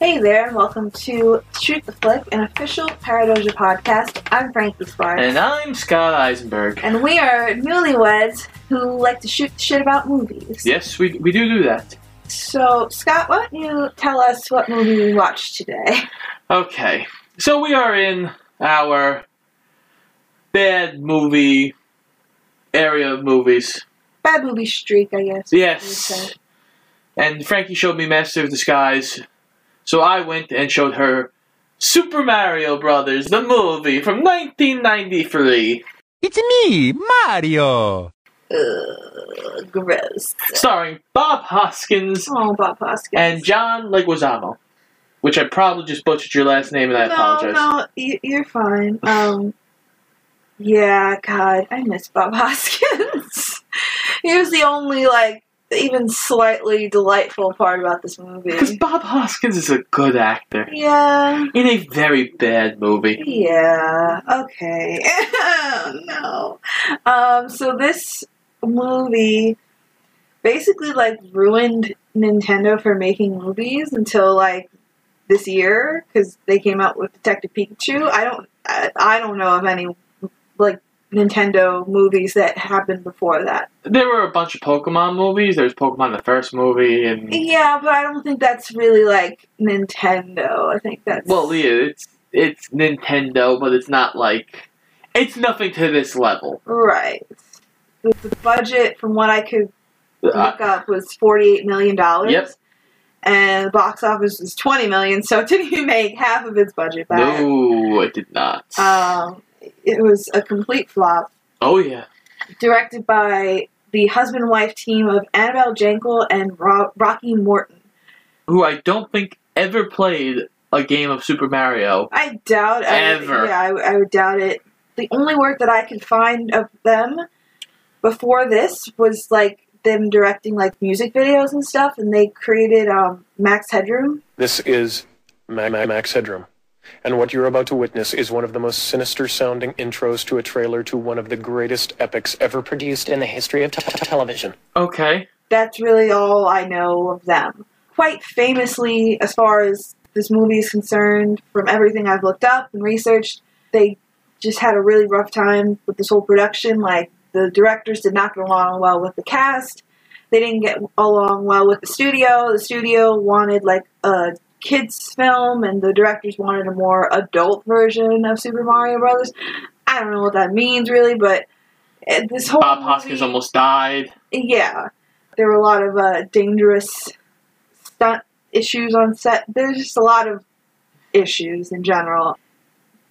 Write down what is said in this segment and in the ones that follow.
Hey there, and welcome to Shoot the Flick, an official Paradoja podcast. I'm Frankie Sparks. And I'm Scott Eisenberg. And we are newlyweds who like to shoot shit about movies. Yes, we, we do do that. So, Scott, why don't you tell us what movie we watched today? Okay, so we are in our bad movie area of movies. Bad movie streak, I guess. Yes. And Frankie showed me Master of Disguise, so I went and showed her Super Mario Brothers, the movie from 1993, It's me, Mario. Ugh, gross. starring Bob Hoskins Oh, Bob Hoskins. and John Leguizamo, which I probably just butchered your last name, and I no, apologize. no, you, you're fine. Um, yeah, God, I miss Bob Hoskins. he was the only like even slightly delightful part about this movie. Because Bob Hoskins is a good actor Yeah, in a very bad movie. yeah, okay. no, um, so this movie basically like ruined Nintendo for making movies until like this year because they came out with Detective Pikachu. I don't, I, I don't know of any like Nintendo movies that happened before that. There were a bunch of Pokemon movies. There was Pokemon the first movie, and Yeah, but I don't think that's really like Nintendo. I think that's well, yeah, it's it's Nintendo, but it's not like it's nothing to this level. right. The, budget, from what I could Uh, look up, was forty-eight million dollars. Yep. And the box office was twenty million, so it didn't even make half of its budget back. no, it did not. Um, it was a complete flop. oh yeah, Directed by the husband and wife team of Annabelle Jankel and Ro- Rocky Morton. who I don't think ever played a game of Super Mario. I doubt Ever. I, yeah, I, I would doubt it. The only work that I could find of them before this was like them directing like music videos and stuff, and they created um, Max Headroom. This is Ma- Ma- Max Headroom. And what you're about to witness is one of the most sinister sounding intros to a trailer to one of the greatest epics ever produced in the history of t- t- television. Okay, That's really all I know of them. Quite famously, as far as this movie is concerned, from everything I've looked up and researched, they just had a really rough time with this whole production. Like, the directors did not get along well with the cast. They didn't get along well with the studio. The studio wanted, like, a kids' film, and the directors wanted a more adult version of Super Mario Brothers. I don't know what that means, really, but eh, this whole Bob Hoskins movie- almost died. yeah, there were a lot of uh, dangerous stunt issues on set. There's just a lot of issues in general.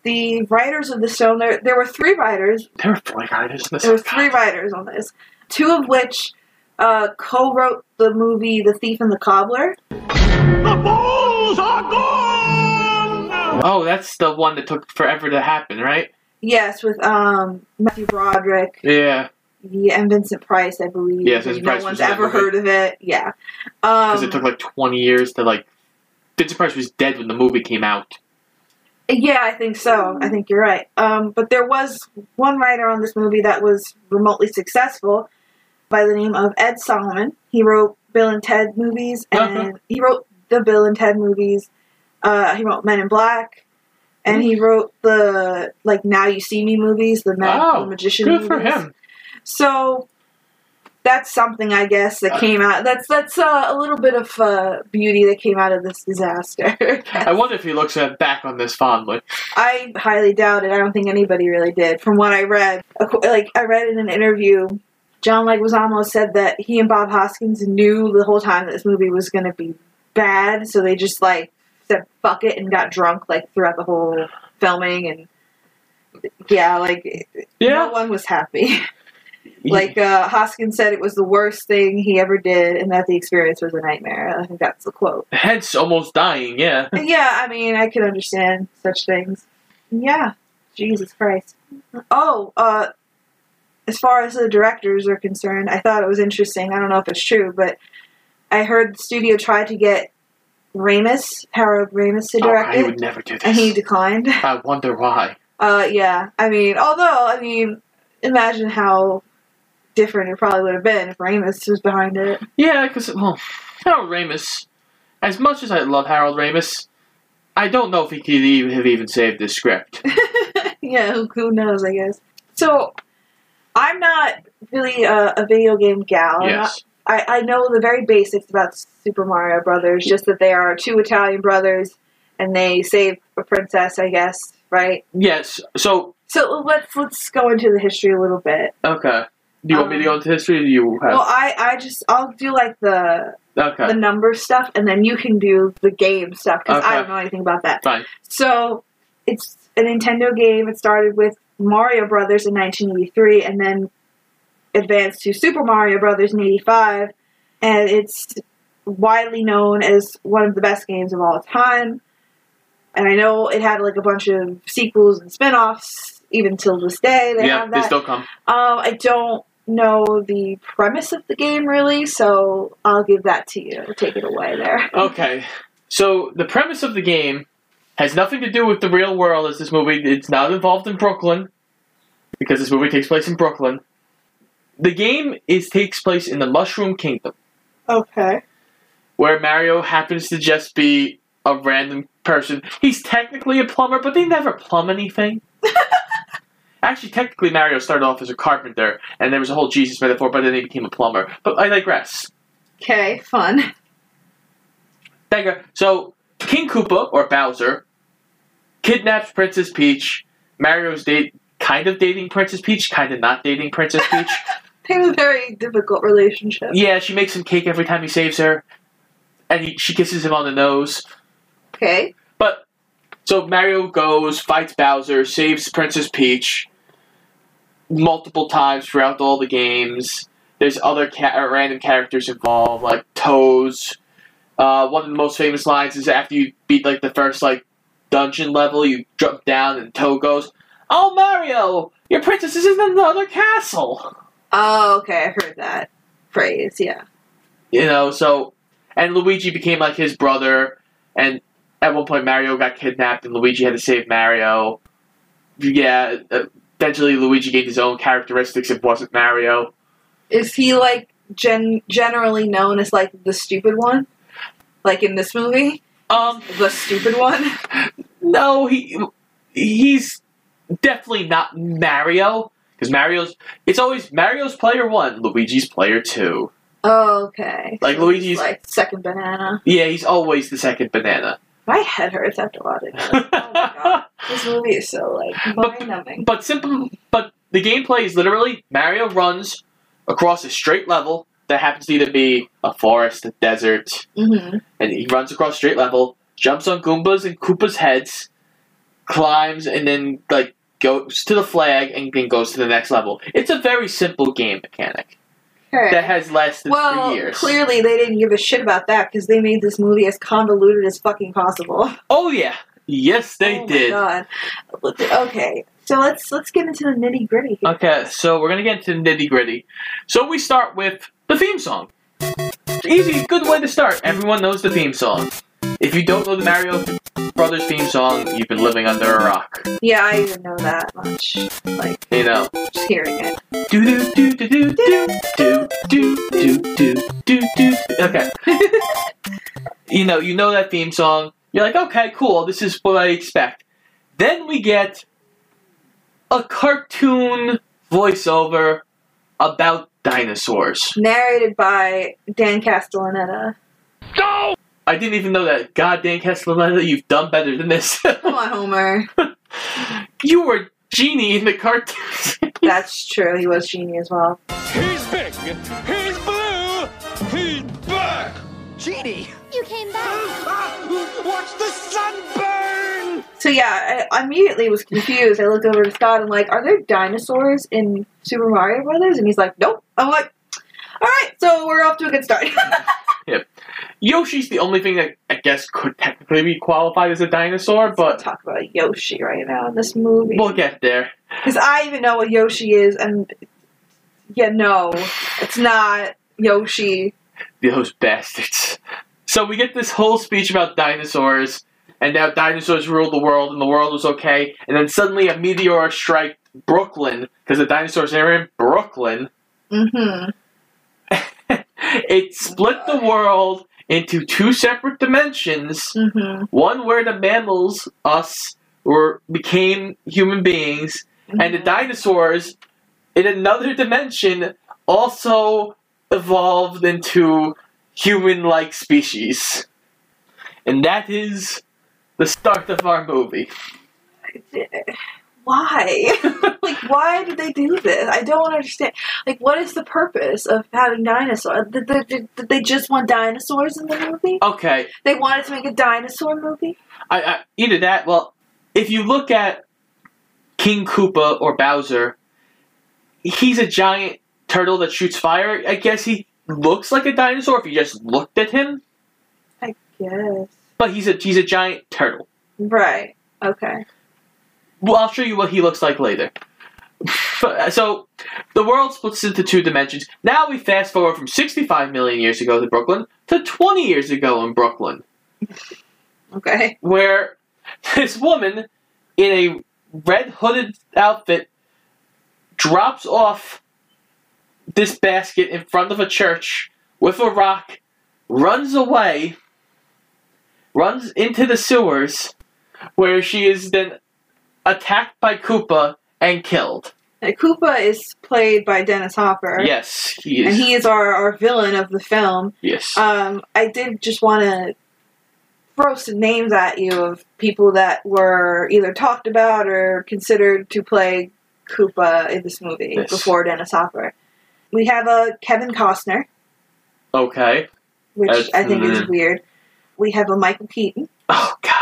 The writers of the film, there, there were three writers. There were four writers. There were three writers on this, two of which uh, co-wrote the movie *The Thief and the Cobbler*. Oh, that's the one that took forever to happen, right? Yes, with um, Matthew Broderick Yeah, yeah, and Vincent Price, I believe. Yes, Vincent no Price one's ever heard of it. Yeah, because um, it took like twenty years to like. Vincent Price was dead when the movie came out. Yeah, I think so. I think you're right. Um, but there was one writer on this movie that was remotely successful by the name of Ed Solomon. He wrote Bill and Ted movies, and Uh-huh. he wrote the Bill and Ted movies. Uh, he wrote Men in Black, and he wrote the like Now You See Me movies, the, Mag- the Magician Good movies. for him. So that's something I guess that Uh, came out. That's that's uh, a little bit of uh, beauty that came out of this disaster. I wonder if he looks back on this fondly. I highly doubt it. I don't think anybody really did. From what I read, like I read in an interview, John Leguizamo said that he and Bob Hoskins knew the whole time that this movie was going to be bad, so they just like said fuck it and got drunk like throughout the whole filming and yeah, like no one was happy. like uh, Hoskins said, it was the worst thing he ever did, and that the experience was a nightmare. I think that's the quote. head's almost dying. Yeah. yeah, I mean, I can understand such things. Yeah, Jesus Christ. Oh, uh, as far as the directors are concerned, I thought it was interesting. I don't know if it's true, but I heard the studio tried to get Ramis, Harold Ramis, to Oh, direct he it, would never do this. and he declined. I wonder why. Uh, yeah, I mean, although, I mean, imagine how different it probably would have been if Ramis was behind it. Yeah, because well, Harold Ramis as much as I love Harold Ramis, I don't know if he could even have even saved this script. yeah, who, who knows, I guess. So, I'm not really a, a video game gal. I'm not- yes. I, I know the very basics about Super Mario Brothers, just that they are two Italian brothers and they save a princess, I guess, right? Yes. So, So let's let's go into the history a little bit. okay. Do you want me to Um, go into history or do you have. Well, I, I just I'll do like the okay. the number stuff, and then you can do the game stuff because I Okay. don't know anything about that. Fine. So it's a Nintendo game. It started with Mario Brothers in 1983, and then advanced to Super Mario Brothers in '85, and it's widely known as one of the best games of all time. And I know it had like a bunch of sequels and spin-offs, even till this day. They yeah, have they still come. Um, I don't know the premise of the game really, so I'll give that to you. Take it away there. Okay. So, the premise of the game has nothing to do with the real world as this movie. It's not involved in Brooklyn because this movie takes place in Brooklyn. The game is takes place in the Mushroom Kingdom. Okay. where Mario happens to just be a random person. He's technically a plumber, but they never plumb anything. Actually, technically, Mario started off as a carpenter, and there was a whole Jesus metaphor, but then he became a plumber. But I digress. Okay, fun. So, King Koopa, or Bowser, kidnaps Princess Peach. Mario's date, kind of dating Princess Peach, kind of not dating Princess Peach. They have a very difficult relationship. yeah, she makes him cake every time he saves her, and he, she kisses him on the nose. Okay. But so Mario goes, fights Bowser, saves Princess Peach multiple times throughout all the games. There's other ca- uh, random characters involved, like Toads. Uh, one of the most famous lines is after you beat like the first like dungeon level, you jump down and Toad goes, "Oh Mario, your princess is in another castle." Oh, okay. I've heard that phrase. Yeah. You know, so and Luigi became like his brother, and at one point Mario got kidnapped, and Luigi had to save Mario. Yeah, eventually Luigi gained his own characteristics. It wasn't Mario. Is he like gen- generally known as like the stupid one? Like in this movie, Um, the stupid one. no, he he's definitely not Mario because Mario's. It's always Mario's player one, Luigi's player two. Oh, okay. Like So Luigi's- like second banana. Yeah, he's always the second banana. My head hurts after watching it. Oh my god. This movie is so like mind numbing. But simple, but the gameplay is literally Mario runs across a straight level that happens to either be a forest, a desert, Mm-hmm. and he runs across straight level, jumps on Goombas and Koopa's heads, climbs, and then like goes to the flag and then goes to the next level. It's a very simple game mechanic that has lasted Well, for years. clearly they didn't give a shit about that because they made this movie as convoluted as fucking possible. Oh yeah, yes they oh did. My God. Okay, so let's let's get into the nitty gritty. Okay, so we're gonna get into the nitty gritty. So we start with the theme song. Easy, good way to start. Everyone knows the theme song. If you don't know the Mario Brothers theme song, you've been living under a rock. Yeah, I didn't know that much. Like You know. just hearing it. Do do do do do do do do do do do do. Okay. you know, you know that theme song. You're like, okay, cool. This is what I expect. Then we get a cartoon voiceover about dinosaurs. Narrated by Dan Castellaneta. I didn't even know that. God damn, Castellaneta, you've done better than this. Come on, Homer. you were genie in the cartoon. That's true. He was genie as well. He's big. He's blue. He's back. Genie. You came back. Watch the sun burn. So yeah, I I immediately was confused. I looked over to Scott and I'm like, are there dinosaurs in Super Mario Brothers? And he's like, nope. I'm like, all right, so we're off to a good start. Yoshi's the only thing that I guess could technically be qualified as a dinosaur, but talk about Yoshi right now in this movie we'll get there. because I even know what Yoshi is, and yeah, no, it's not Yoshi. Those bastards. So we get this whole speech about dinosaurs, and now dinosaurs ruled the world, and the world was okay, and then suddenly a meteor struck Brooklyn because the dinosaurs are in Brooklyn. Mm-hmm. it split the world into two separate dimensions. Mm-hmm. One where the mammals, us, were became human beings, and the dinosaurs in another dimension also evolved into human-like species. And that is the start of our movie. Why? like, why did they do this? I don't understand. Like, what is the purpose of having dinosaurs? Did, did, did, they just want dinosaurs in the movie? Okay, They wanted to make a dinosaur movie? I, I either that. Well, if you look at King Koopa or Bowser, he's a giant turtle that shoots fire. I guess he looks like a dinosaur if you just looked at him, I guess. but he's a he's a giant turtle. Right. Okay. Well, I'll show you what he looks like later. so, the world splits into two dimensions. Now we fast forward from 65 million years ago to Brooklyn to 20 years ago in Brooklyn. Okay. where this woman in a red hooded outfit drops off this basket in front of a church with a rock, runs away, runs into the sewers, where she is then attacked by Koopa and killed. Now, Koopa is played by Dennis Hopper. Yes, he is. And he is our, our villain of the film. yes. Um, I did just want to throw some names at you of people that were either talked about or considered to play Koopa in this movie Yes. before Dennis Hopper. We have a Kevin Costner, okay. which That's- I think is mm. weird. We have a Michael Keaton. Oh, God.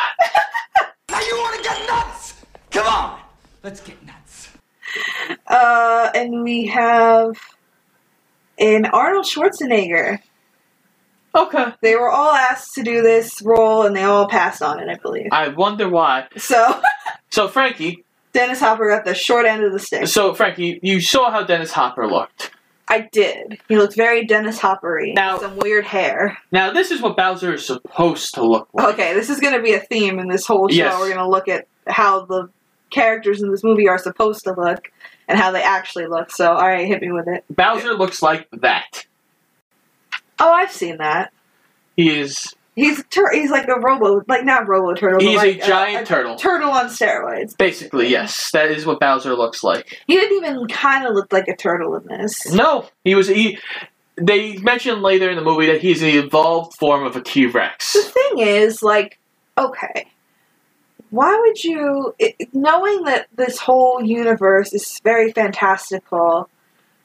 Now you want to get nuts? Come on, let's get nuts. Uh, and we have an Arnold Schwarzenegger. Okay. They were all asked to do this role and they all passed on it, I believe. I wonder why. So, So, Frankie, Dennis Hopper got the short end of the stick. so Frankie, you saw how Dennis Hopper looked. I did. He looked very Dennis Hoppery. Now- Some weird hair. Now, this is what Bowser is supposed to look like. Okay, this is going to be a theme in this whole show. Yes. We're going to look at how the characters in this movie are supposed to look and how they actually look. So, all right, hit me with it. Bowser looks like that. Oh, I've seen that. He is He's tur- he's like a robo, like not robo turtle. He's but a like giant turtle. Turtle on steroids. basically yes. That is what Bowser looks like. He didn't even kind of look like a turtle in this. No, he was he. They mentioned later in the movie that he's an evolved form of a T Rex. The thing is, like, okay, why would you, it, knowing that this whole universe is very fantastical,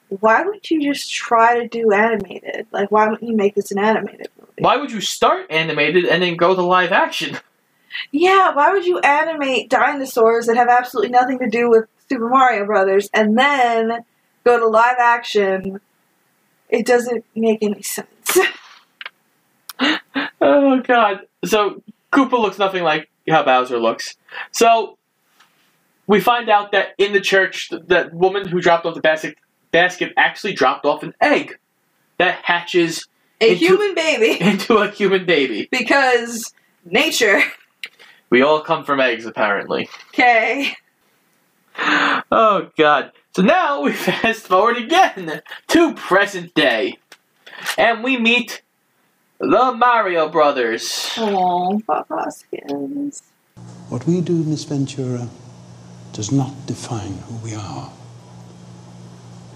why would you just try to do animated? Like, why wouldn't you make this an animated movie? Why would you start animated and then go to live action? Yeah, why would you animate dinosaurs that have absolutely nothing to do with Super Mario Brothers and then go to live action? It doesn't make any sense. Oh god. So Koopa looks nothing like how Bowser looks. So we find out that in the church, th- that woman who dropped off the basket basket actually dropped off an egg that hatches A Into- human baby, into a human baby. because nature. We all come from eggs, apparently. Okay. Oh god. So now we fast forward again to present day. And we meet the Mario Brothers. Oh, Bob Hoskins. What we do, Miss Ventura, does not define who we are.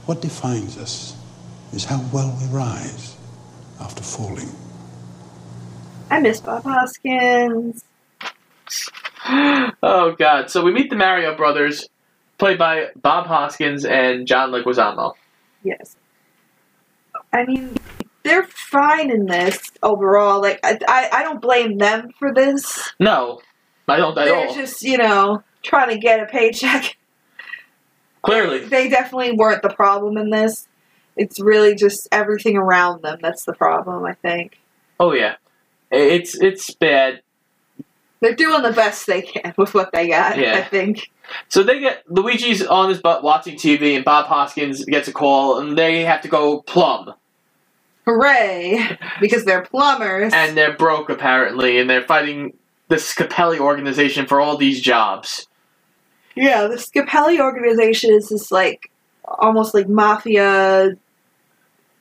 What defines us is how well we rise after falling. I miss Bob Hoskins. Oh god. So we meet the Mario Brothers, played by Bob Hoskins and John Leguizamo. Yes. I mean, they're fine in this overall. Like, I, I, I don't blame them for this. No, I don't at They're all. just, you know, trying to get a paycheck. Clearly. They definitely weren't the problem in this. It's really just everything around them that's the problem, I think. Oh yeah. It's it's bad. They're doing the best they can with what they got, Yeah. I think. So they get Luigi's on his butt watching TV, and Bob Hoskins gets a call, and they have to go plumb, Hooray! Because they're plumbers. and they're broke apparently, and they're fighting the Scapelli organization for all these jobs. Yeah, the Scapelli organization is this like almost like mafia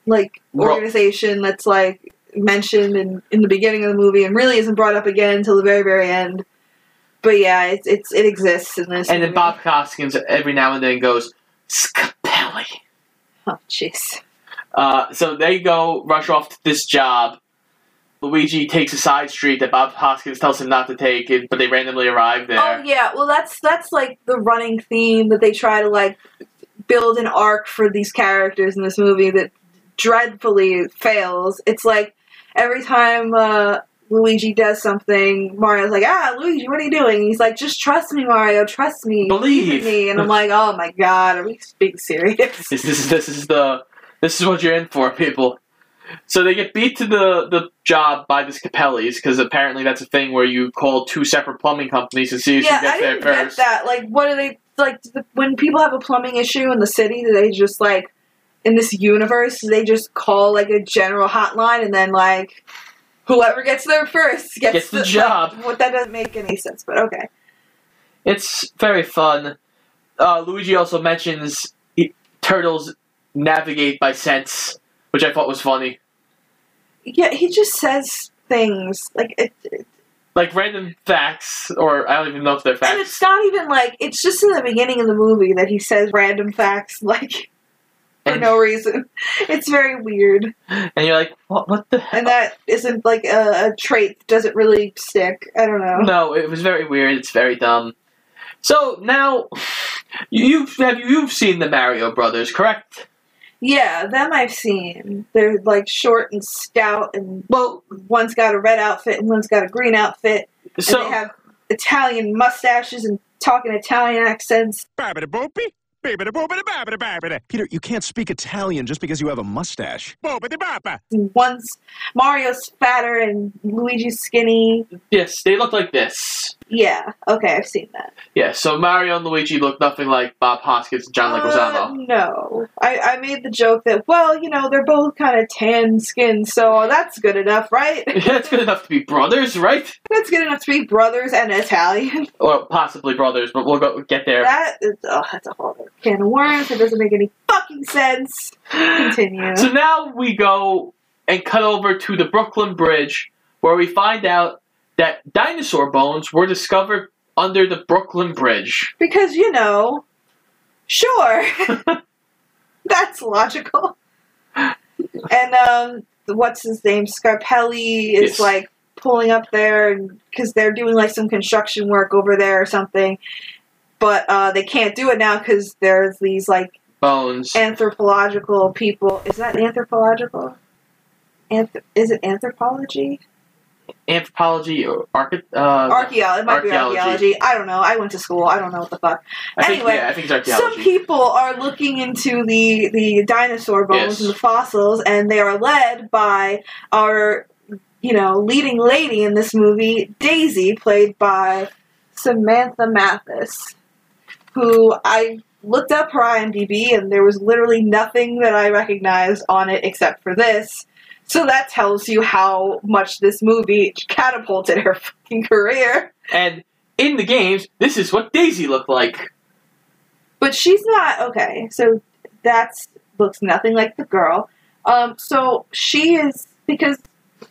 like Ro- organization that's like mentioned in, in the beginning of the movie and really isn't brought up again until the very very end. But yeah, it's it's it exists in this. And then. Bob Hoskins every now and then goes, Scapelli. Oh jeez. Uh, so they go, rush off to this job. Luigi takes a side street that Bob Hoskins tells him not to take, but they randomly arrive there. Oh yeah, well that's that's like the running theme that they try to like build an arc for these characters in this movie that dreadfully fails. It's like every time uh, Luigi does something, Mario's like, "Ah, Luigi, what are you doing?" And he's like, "Just trust me, Mario. Trust me. Believe." in me." And I'm like, "Oh my god, are we being serious?" This is this is the this is what you're in for, people. So they get beat to the, the job by the Scapellis because apparently that's a thing where you call two separate plumbing companies to see who yeah, gets I there didn't get first. that. Like, what are they like? The, when people have a plumbing issue in the city, do they just like in this universe? do They just call like a general hotline, and then like whoever gets there first gets, Gets the job. Like, what that doesn't make any sense, but okay. It's very fun. Uh, Luigi also mentions he, turtles navigate by sense, which I thought was funny. Yeah, he just says things like it, it- Like random facts, or I don't even know if they're facts. and it's not even like it's just in the beginning of the movie that he says random facts like for And- no reason. It's very weird. And you're like, what, what the hell? And that isn't like a, a trait that doesn't really stick. I don't know. No, it was very weird. It's very dumb. So now, you've have you've seen the Mario Brothers, correct? Yeah, them I've seen. They're like short and stout, and Well, one's got a red outfit and one's got a green outfit, and so they have Italian mustaches and talking Italian accents. Babbidi-boopy, bibbidi-boopidi-babbidi-babbidi. Peter, you can't speak Italian just because you have a mustache. Boopidi-boppa. And one's Mario's fatter and Luigi's skinny. yes, they look like this. Yeah, okay, I've seen that. Yeah, so Mario and Luigi look nothing like Bob Hoskins and John Uh, Leguizamo. no, I, I made the joke that well, you know, they're both kind of tan skin, so that's good enough, right? That's good enough to be brothers, right? that's good enough to be brothers and Italian. Or possibly brothers, but we'll go get there. That is, oh, that's a whole other can of worms. It doesn't make any fucking sense. Continue. So now we go and cut over to the Brooklyn Bridge, where we find out that dinosaur bones were discovered under the Brooklyn Bridge. because you know, sure, that's logical. And um, what's his name? Scarpelli is Yes. like pulling up there because they're doing like some construction work over there or something. But uh, they can't do it now because there's these like Bones. anthropological people. Is that anthropological? Anth- is it anthropology? Anthropology or archi- uh, Archaeology. It might be Archaeology. archaeology. I don't know. I went to school. I don't know what the fuck. I think, anyway, yeah, I think it's Some archaeology. people are looking into the the dinosaur bones Yes. and the fossils, and they are led by our, you know, leading lady in this movie, Daisy, played by Samantha Mathis, who I looked up her IMDb, and there was literally nothing that I recognized on it except for this. So that tells you how much this movie catapulted her fucking career. and in the games, this is what Daisy looked like. But she's not okay. So that's looks nothing like the girl. Um, so she is because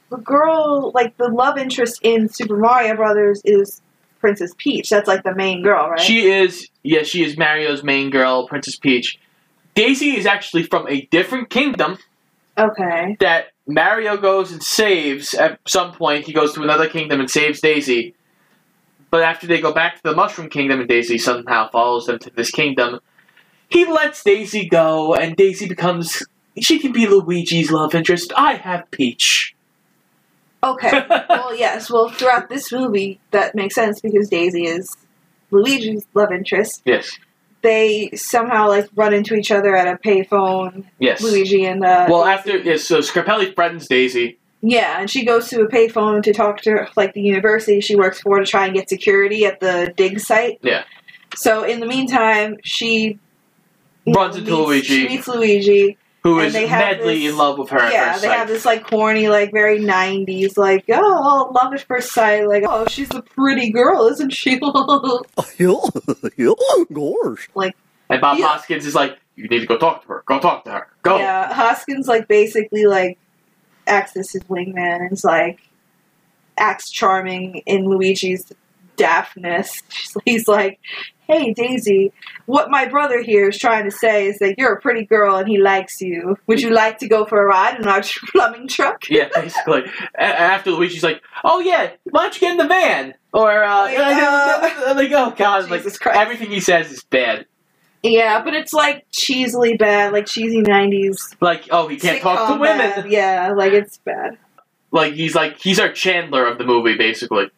the girl, like the love interest in Super Mario Brothers, is Princess Peach. That's like the main girl, right? She is, yeah, she is Mario's main girl, Princess Peach. Daisy is actually from a different kingdom okay. that Mario goes and saves at some point. He goes to another kingdom and saves Daisy. But after they go back to the Mushroom Kingdom and Daisy somehow follows them to this kingdom, he lets Daisy go and Daisy becomes. She can be Luigi's love interest. I have Peach. Okay. well, yes. Well, throughout this movie, that makes sense because Daisy is Luigi's love interest. Yes. They somehow like run into each other at a payphone. Yes. Luigi and uh, Well, Daisy. after yes, so Scarpelli threatens Daisy. Yeah, and she goes to a payphone to talk to like the university she works for to try and get security at the dig site. Yeah. So in the meantime, she Runs know, into meets- Luigi. She meets Luigi. Who And is they have madly this- in love with her at yeah, first they sight. have this like corny, like very '90s, like oh, love at first sight. Like oh, she's a pretty girl, isn't she? Gosh. like and Bob Yeah. Hoskins is like, "You need to go talk to her. Go talk to her. Go." yeah, Hoskins like basically like acts as his wingman and is like acts charming in Luigi's daftness. He's like, "Hey Daisy, what my brother here is trying to say is that you're a pretty girl and he likes you. Would you like to go for a ride in our plumbing truck?" Yeah, basically. A- after Luigi's like, "Oh yeah, why don't you get in the van?" Or uh, Like, uh, like, oh god, like everything he says is bad. Yeah, but it's like cheesily bad, like cheesy '90s. Like, oh, he can't talk to women. bad. Yeah, like it's bad. Like he's like he's our Chandler of the movie, basically.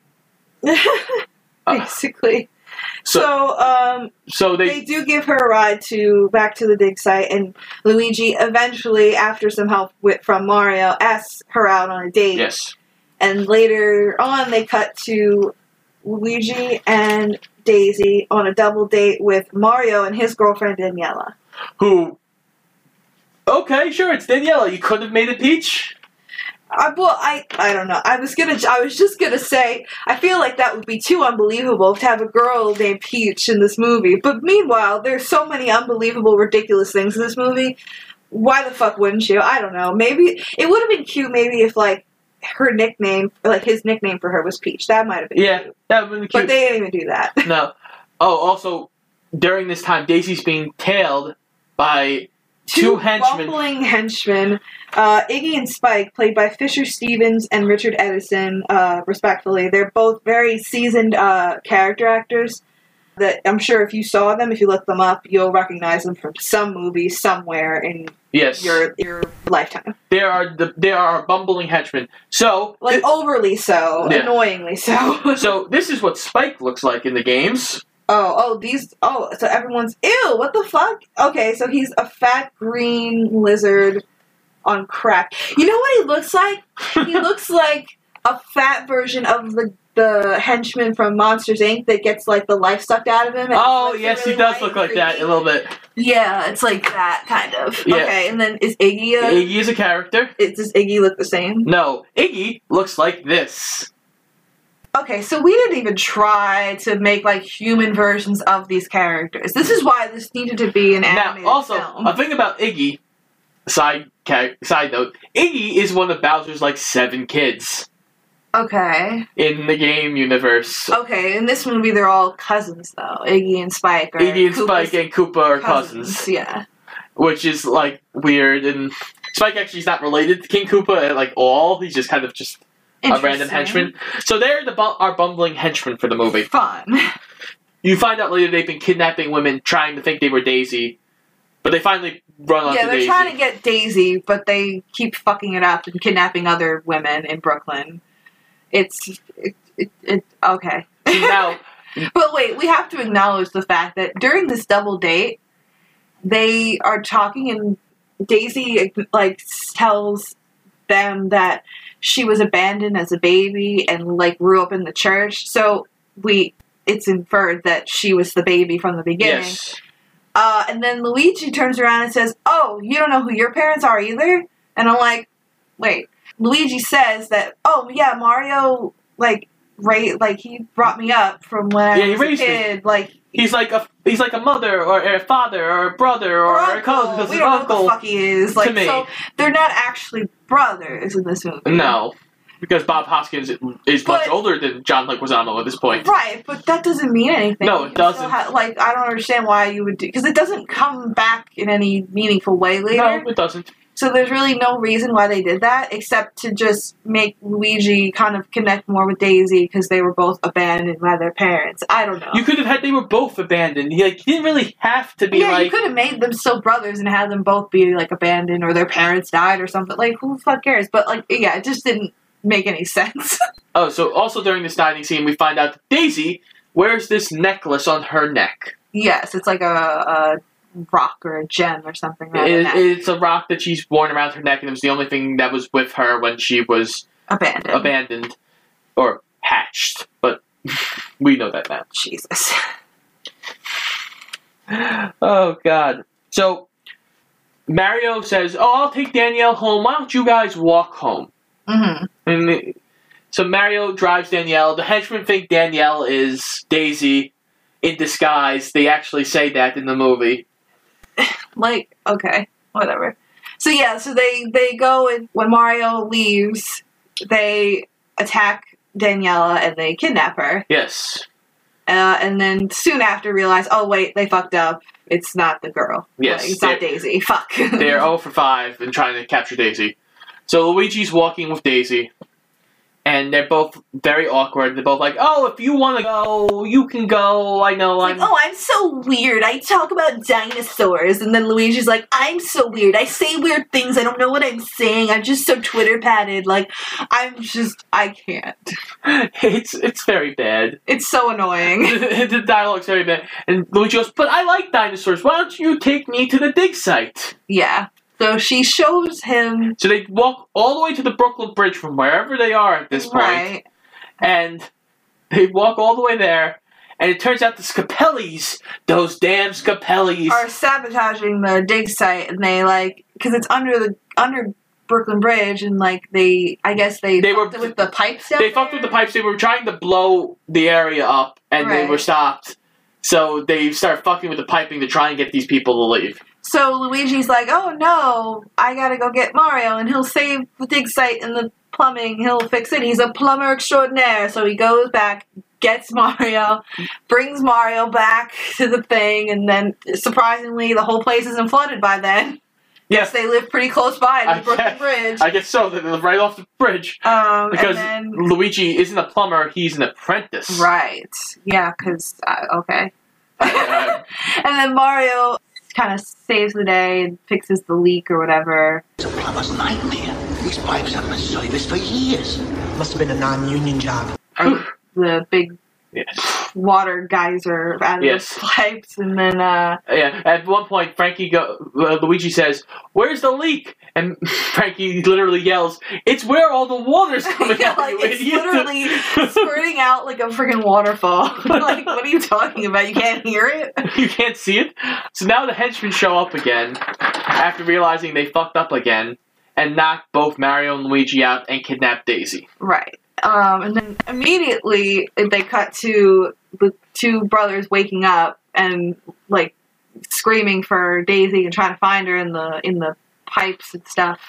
Basically. So, So, um, so they, they do give her a ride to back to the dig site, and Luigi eventually, after some help with, from Mario, asks her out on a date. yes, And later on, they cut to Luigi and Daisy on a double date with Mario and his girlfriend Daniela. who? Okay, sure, it's Daniela. You couldn't have made it Peach. I, well, I I don't know. I was gonna. I was just gonna say. I feel like that would be too unbelievable to have a girl named Peach in this movie. But meanwhile, there's so many unbelievable, ridiculous things in this movie. Why the fuck wouldn't you? I don't know. Maybe it would have been cute. Maybe if like her nickname, like his nickname for her was Peach. That might have been Yeah, cute. that would been cute. But they didn't even do that. no. Oh, also, during this time, Daisy's being tailed by two, henchmen. bumbling henchmen, uh, Iggy and Spike, played by Fisher Stevens and Richard Edson, uh, respectfully. They're both very seasoned uh, character actors. That I'm sure if you saw them, if you look them up, you'll recognize them from some movie somewhere in Yes, your your lifetime. there are the there are bumbling henchmen. So, Like thi- overly so, Yeah. annoyingly so. so this is what Spike looks like in the games. Oh, oh, these. Oh, so everyone's ew. What the fuck? Okay, so he's a fat green lizard on crack. You know what he looks like? He looks like a fat version of the the henchman from Monsters Inc. that gets like the life sucked out of him. Oh, yes, he does look like that a little bit. Yeah, it's like that kind of. Yeah. Okay, and then is Iggy? A, Iggy is a character. it, does Iggy look the same? No, Iggy looks like this. Okay, so we didn't even try to make like human versions of these characters. This is why this needed to be an animated Now, also, film. a thing about Iggy. Side ca- side note: Iggy is one of Bowser's like seven kids Okay. in the game universe. Okay, in this movie they're all cousins though. Iggy and Spike are Iggy and Koopa's Spike and Koopa are cousins, Yeah. which is like weird. And Spike actually is not related to King Koopa at like all. He's just kind of just a random henchman. So they're the bu- our bumbling henchmen for the movie. Fun. You find out later they've been kidnapping women, trying to think they were Daisy, but they finally run onto yeah, they're Daisy. trying to get Daisy, but they keep fucking it up and kidnapping other women in Brooklyn. It's it, it, it okay. now, But wait, we have to acknowledge the fact that during this double date, they are talking and Daisy like tells them that she was abandoned as a baby and like grew up in the church. So we it's inferred that she was the baby from the beginning. yes, Uh, and then Luigi turns around and says, "Oh, you don't know who your parents are either." And I'm like, "Wait." Luigi says that, "Oh yeah, Mario like right like he brought me up from when Yeah, I he was a raised me. Like he's like a he's like a mother or a father or a brother or, or a cousin because his know uncle. the fuck he is. Like to me. so, they're not actually brothers in this movie. No, because Bob Hoskins is much older than John Leguizamo at this point. Right, but that doesn't mean anything. No, it doesn't. ha- like, I don't understand why you would do because it doesn't come back in any meaningful way later. No, it doesn't. So there's really no reason why they did that except to just make Luigi kind of connect more with Daisy because they were both abandoned by their parents. I don't know. You could have had they were both abandoned. He like he didn't really have to be like. yeah, you could have made them still brothers and had them both be like abandoned or their parents died or something. Like who the fuck cares? But like yeah, it just didn't make any sense. oh. So also during this dining scene, we find out that Daisy wears this necklace on her neck. yes, it's like a, a rock or a gem or something. It, it's a rock that she's worn around her neck, and it was the only thing that was with her when she was abandoned. abandoned or hatched. But we know that now. Jesus. Oh God. So Mario says, "Oh, I'll take Danielle home. Why don't you guys walk home?" hmm And so Mario drives Danielle. The henchmen think Danielle is Daisy in disguise. They actually say that in the movie. Like okay, whatever. So yeah, so they they go and when Mario leaves, they attack Daniela and they kidnap her. Yes. Uh, and then soon after realize, oh wait, they fucked up. It's not the girl. Yes, Like, it's not Daisy. Fuck. They're 0 for 5 in trying to capture Daisy. So Luigi's walking with Daisy, and they're both very awkward. They're both like, "Oh, if you want to go, you can go. I know Like, I'm." oh, I'm so weird. I talk about dinosaurs, and then Luigi's like, I'm so weird. I say weird things. I don't know what I'm saying. I'm just so twitterpated. Like, I'm just, I can't. It's it's very bad. It's so annoying. the dialogue's very bad. And Luigi goes, "But I like dinosaurs. Why don't you take me to the dig site?" yeah. So she shows him. So they walk all the way to the Brooklyn Bridge from wherever they are at this point, Right. and they walk all the way there. And it turns out the Scapellis, those damn Scapellis, Are sabotaging the dig site, and they like because it's under the under Brooklyn Bridge, and like they, I guess they They fucked were- with the pipes. They fucked with the pipes. They were trying to blow the area up, and they were stopped. So they start fucking with the piping to try and get these people to leave. So Luigi's like, "Oh no, I gotta go get Mario, and he'll save the dig site and the plumbing. He'll fix it. He's a plumber extraordinaire." So he goes back, gets Mario, brings Mario back to the thing, and then surprisingly, the whole place isn't flooded by then. Yes, They live pretty close by to I the Brooklyn guess- Bridge. I guess so. They live right off the bridge um, because then Luigi isn't a plumber; he's an apprentice. right, yeah, because uh, okay. Uh, and then Mario kind of saves the day and fixes the leak or whatever. It's a plumber's nightmare. These pipes haven't been serviced for years. Must have been a non-union job. the big yes. water geyser out of Yes. the pipes, and then uh, Yeah. At one point, Frankie go. Uh, Luigi says, "Where's the leak?" And Frankie literally yells, "It's where all the water's coming yeah, out, like you it's idiot!" literally squirting out like a freaking waterfall. like, what are you talking about? You can't hear it. you can't see it. So now the henchmen show up again after realizing they fucked up again and knock both Mario and Luigi out and kidnap Daisy. Right. Um, and then immediately they cut to the two brothers waking up and like screaming for Daisy and trying to find her in the in the pipes and stuff.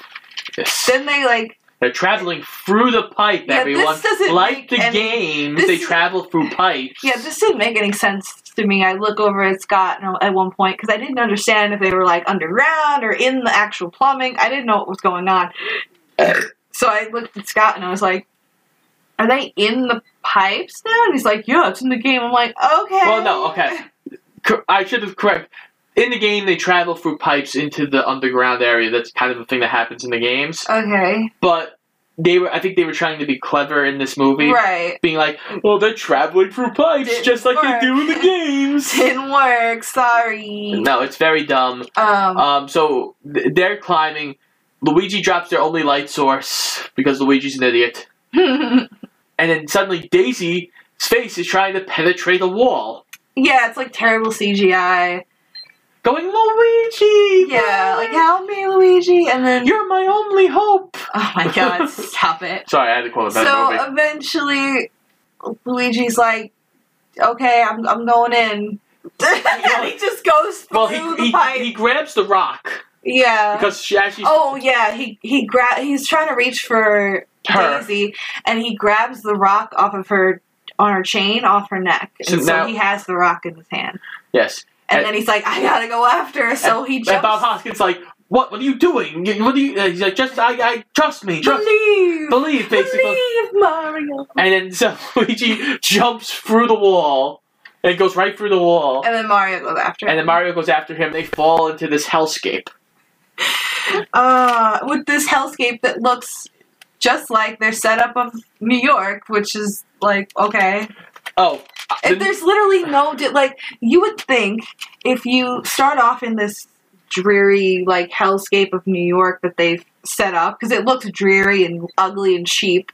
Yes. Then they like They're traveling through the pipe, Yeah, everyone. like the any- games, they travel through pipes. Yeah, this didn't make any sense to me. I look over at Scott at one point because I didn't understand if they were like underground or in the actual plumbing. I didn't know what was going on. so I looked at Scott and I was like, "Are they in the pipes now?" And he's like, "Yeah, it's in the game." I'm like, "Okay." Well, no, okay. I should have correct. In the game, they travel through pipes into the underground area. That's kind of a thing that happens in the games. Okay. But they were, I think, they were trying to be clever in this movie, Right. being like, "Well, they're traveling through pipes Didn't just like work. they do in the games." Didn't work. Sorry. no, it's very dumb. Um. Um, so th- they're climbing. Luigi drops their only light source because Luigi's an idiot, and then suddenly Daisy's face is trying to penetrate a wall. yeah, it's like terrible CGI. Going, Luigi! Yeah, like help me, Luigi, and then You're my only hope! oh my god, stop it. Sorry, I had to quote a better So movie. eventually, Luigi's like, "Okay, I'm I'm going in." and he just goes through Well, the he, he, pipe. he grabs the rock yeah. because she actually. oh yeah, he he gra- He's trying to reach for Her. Daisy, and he grabs the rock off of her on her chain off her neck, So and so now- he has the rock in his hand. Yes. And, And- then he's like, "I gotta go after." her. So and, he jumps. and. Bob Hoskins like, what? What are you doing? What do you? Uh, he's like, just I, I trust me, trust, believe, believe, basically. believe, Mario. And then so Luigi jumps through the wall and goes right through the wall. And then Mario goes after. And him. then Mario goes after him. They fall into this hellscape. uh, with this hellscape that looks just like their setup of New York, which is like okay. Oh, And there's literally no di- like you would think if you start off in this dreary like hellscape of New York that they've set up because it looks dreary and ugly and cheap.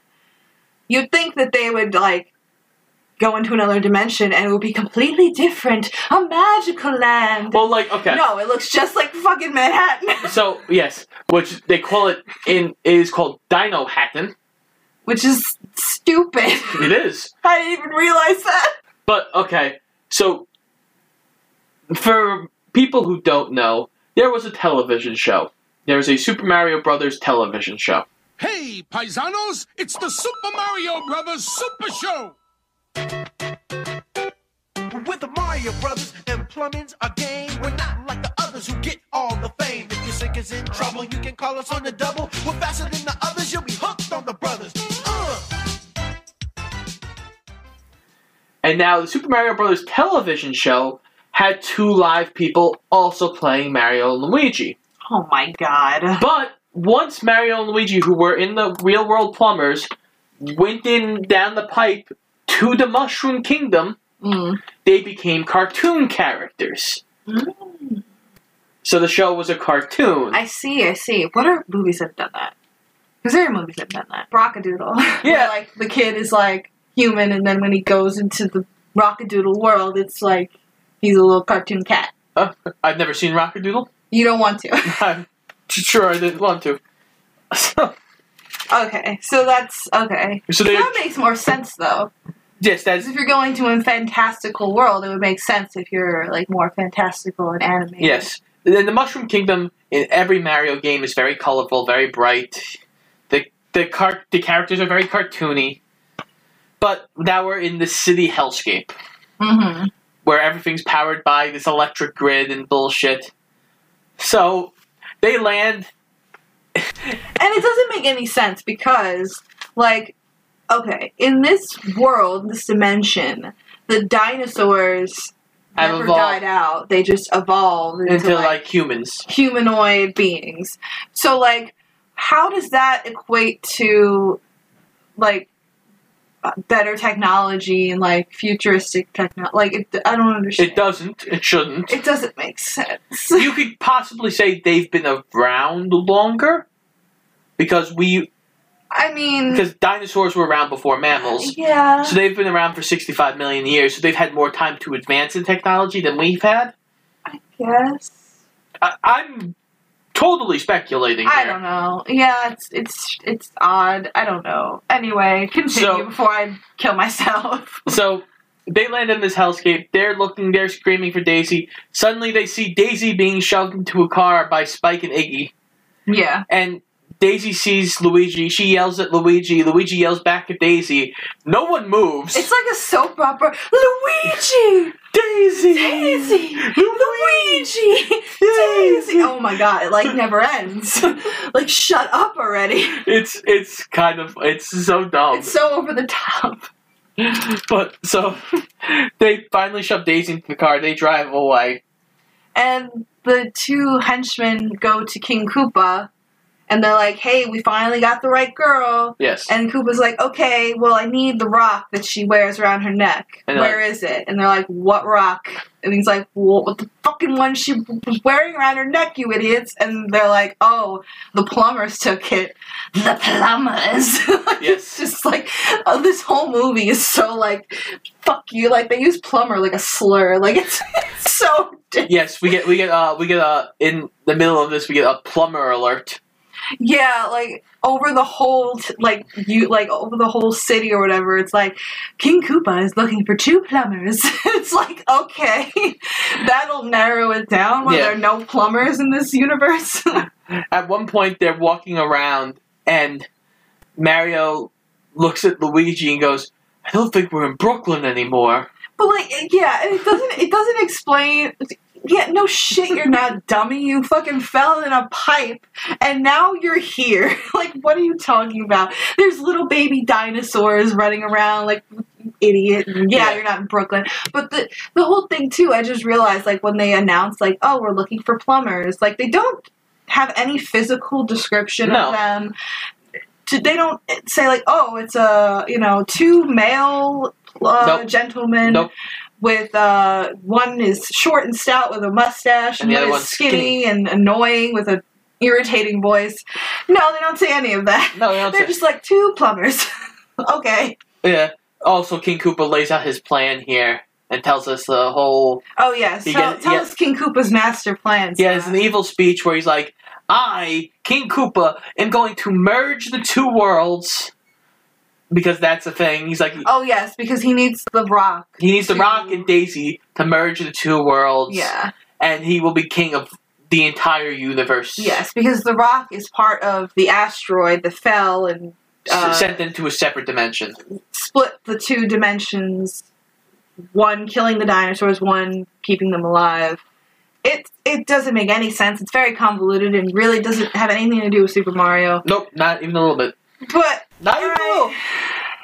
You'd think that they would like go into another dimension and it would be completely different, a magical land. well, like okay. No, it looks just like fucking Manhattan. So yes, which they call it in it is called Dinohattan. Which is stupid. It is. I didn't even realize that. But okay, so for people who don't know, there was a television show there's a Super Mario Brothers television show. Hey, paisanos, it's the Super Mario Brothers Super Show. With the Mario Brothers and plumbing's a game. We're not like the others who get all the fame. If your sink is in trouble, you can call us on the double. We're faster than the And now the Super Mario Brothers television show had two live people also playing Mario and Luigi. Oh my god. But once Mario and Luigi, who were in the real world plumbers, went in down the pipe to the Mushroom Kingdom, Mm. they became cartoon characters. Mm. So the show was a cartoon. I see, I see. What are movies that have done that? Because there are movies that have done that. Rockadoodle. Yeah. Where, like the kid is like human, and then when he goes into the Rockadoodle world, it's like he's a little cartoon cat. Uh, I've never seen Rockadoodle. You don't want to. I'm sure I didn't want to. Okay, so that's okay. so That makes more sense though. yes, that's if you're going to a fantastical world, it would make sense if you're like more fantastical and animated. Yes. Then the Mushroom Kingdom in every Mario game is very colorful, very bright. The the car the characters are very cartoony. But now we're in the city hellscape Mm-hmm. where everything's powered by this electric grid and bullshit. So they land And it doesn't make any sense because, like, okay, in this world, this dimension, the dinosaurs never evolved died out. They just evolved into, into like, like humans. humanoid beings. So, like, how does that equate to, like, better technology and like futuristic technology? Like, it, I don't understand. It doesn't. It shouldn't. It doesn't make sense. you could possibly say they've been around longer because we I mean, because dinosaurs were around before mammals. yeah. So they've been around for 65 million years, so they've had more time to advance in technology than we've had. Yes. I, I'm totally speculating I don't know. Yeah, it's it's it's odd. I don't know. Anyway, continue So- before I kill myself. So they land in this hellscape. They're looking, they're screaming for Daisy. Suddenly they see Daisy being shoved into a car by Spike and Iggy. yeah. And Daisy sees Luigi. She yells at Luigi. Luigi yells back at Daisy. No one moves. It's like a soap opera. Luigi! Daisy! Daisy! Luigi! Luigi! Daisy! Oh my god, it like never ends. like shut up already. It's it's kind of it's so dumb. It's so over the top. but so they finally shove Daisy into the car. They drive away. And the two henchmen go to King Koopa and they're like, hey, we finally got the right girl. Yes. And Koopa's like, okay, well, I need the rock that she wears around her neck. And Where they're is it? And they're like, what rock? And he's like, well, what the fucking one she was wearing around her neck, you idiots. And they're like, oh, the plumbers took it. The plumbers. Like, Yes. It's just like, oh, this whole movie is so like, fuck you. Like, they use plumber like a slur. Like, it's, it's so. yes, we get we get uh we get uh in the middle of this we get a plumber alert. Yeah, like over the whole t- like you like over the whole city or whatever. It's like King Koopa is looking for two plumbers. it's like okay, that'll narrow it down. when Yeah. there are no plumbers in this universe. At one point they're walking around and Mario looks at Luigi and goes, "I don't think we're in Brooklyn anymore." but like, yeah, and it doesn't. It doesn't explain. Yeah, no shit, you're not dummy. You fucking fell in a pipe, and now you're here. like, what are you talking about? There's little baby dinosaurs running around, like idiot. Yeah, Yeah. you're not in Brooklyn, but the the whole thing too. I just realized, like, when they announced, like, oh, we're looking for plumbers. Like, they don't have any physical description No. of them. To, they don't say like, oh, it's a you know two male uh, Nope. gentlemen Nope. With uh, one is short and stout with a mustache, And and, the other one is one's skinny, and annoying with a irritating voice. No, they don't say any of that. No, they don't They're say- just like two plumbers. okay. Yeah. Also, King Koopa lays out his plan here and tells us the whole. Oh yes. Tell, get- tell yeah. us King Koopa's master plan. Yeah, it's an evil speech where he's like, "I, King Koopa, am going to merge the two worlds." Because that's the thing. He's like, Oh yes, because he needs the rock. he needs the Rock and Daisy to merge the two worlds. Yeah. and he will be king of the entire universe. Yes, because the rock is part of the asteroid that fell and uh, S- sent into a separate dimension. split the two dimensions. One killing the dinosaurs, one keeping them alive. It it doesn't make any sense. It's very convoluted and really doesn't have anything to do with Super Mario. Nope, not even a little bit. But Not even a little.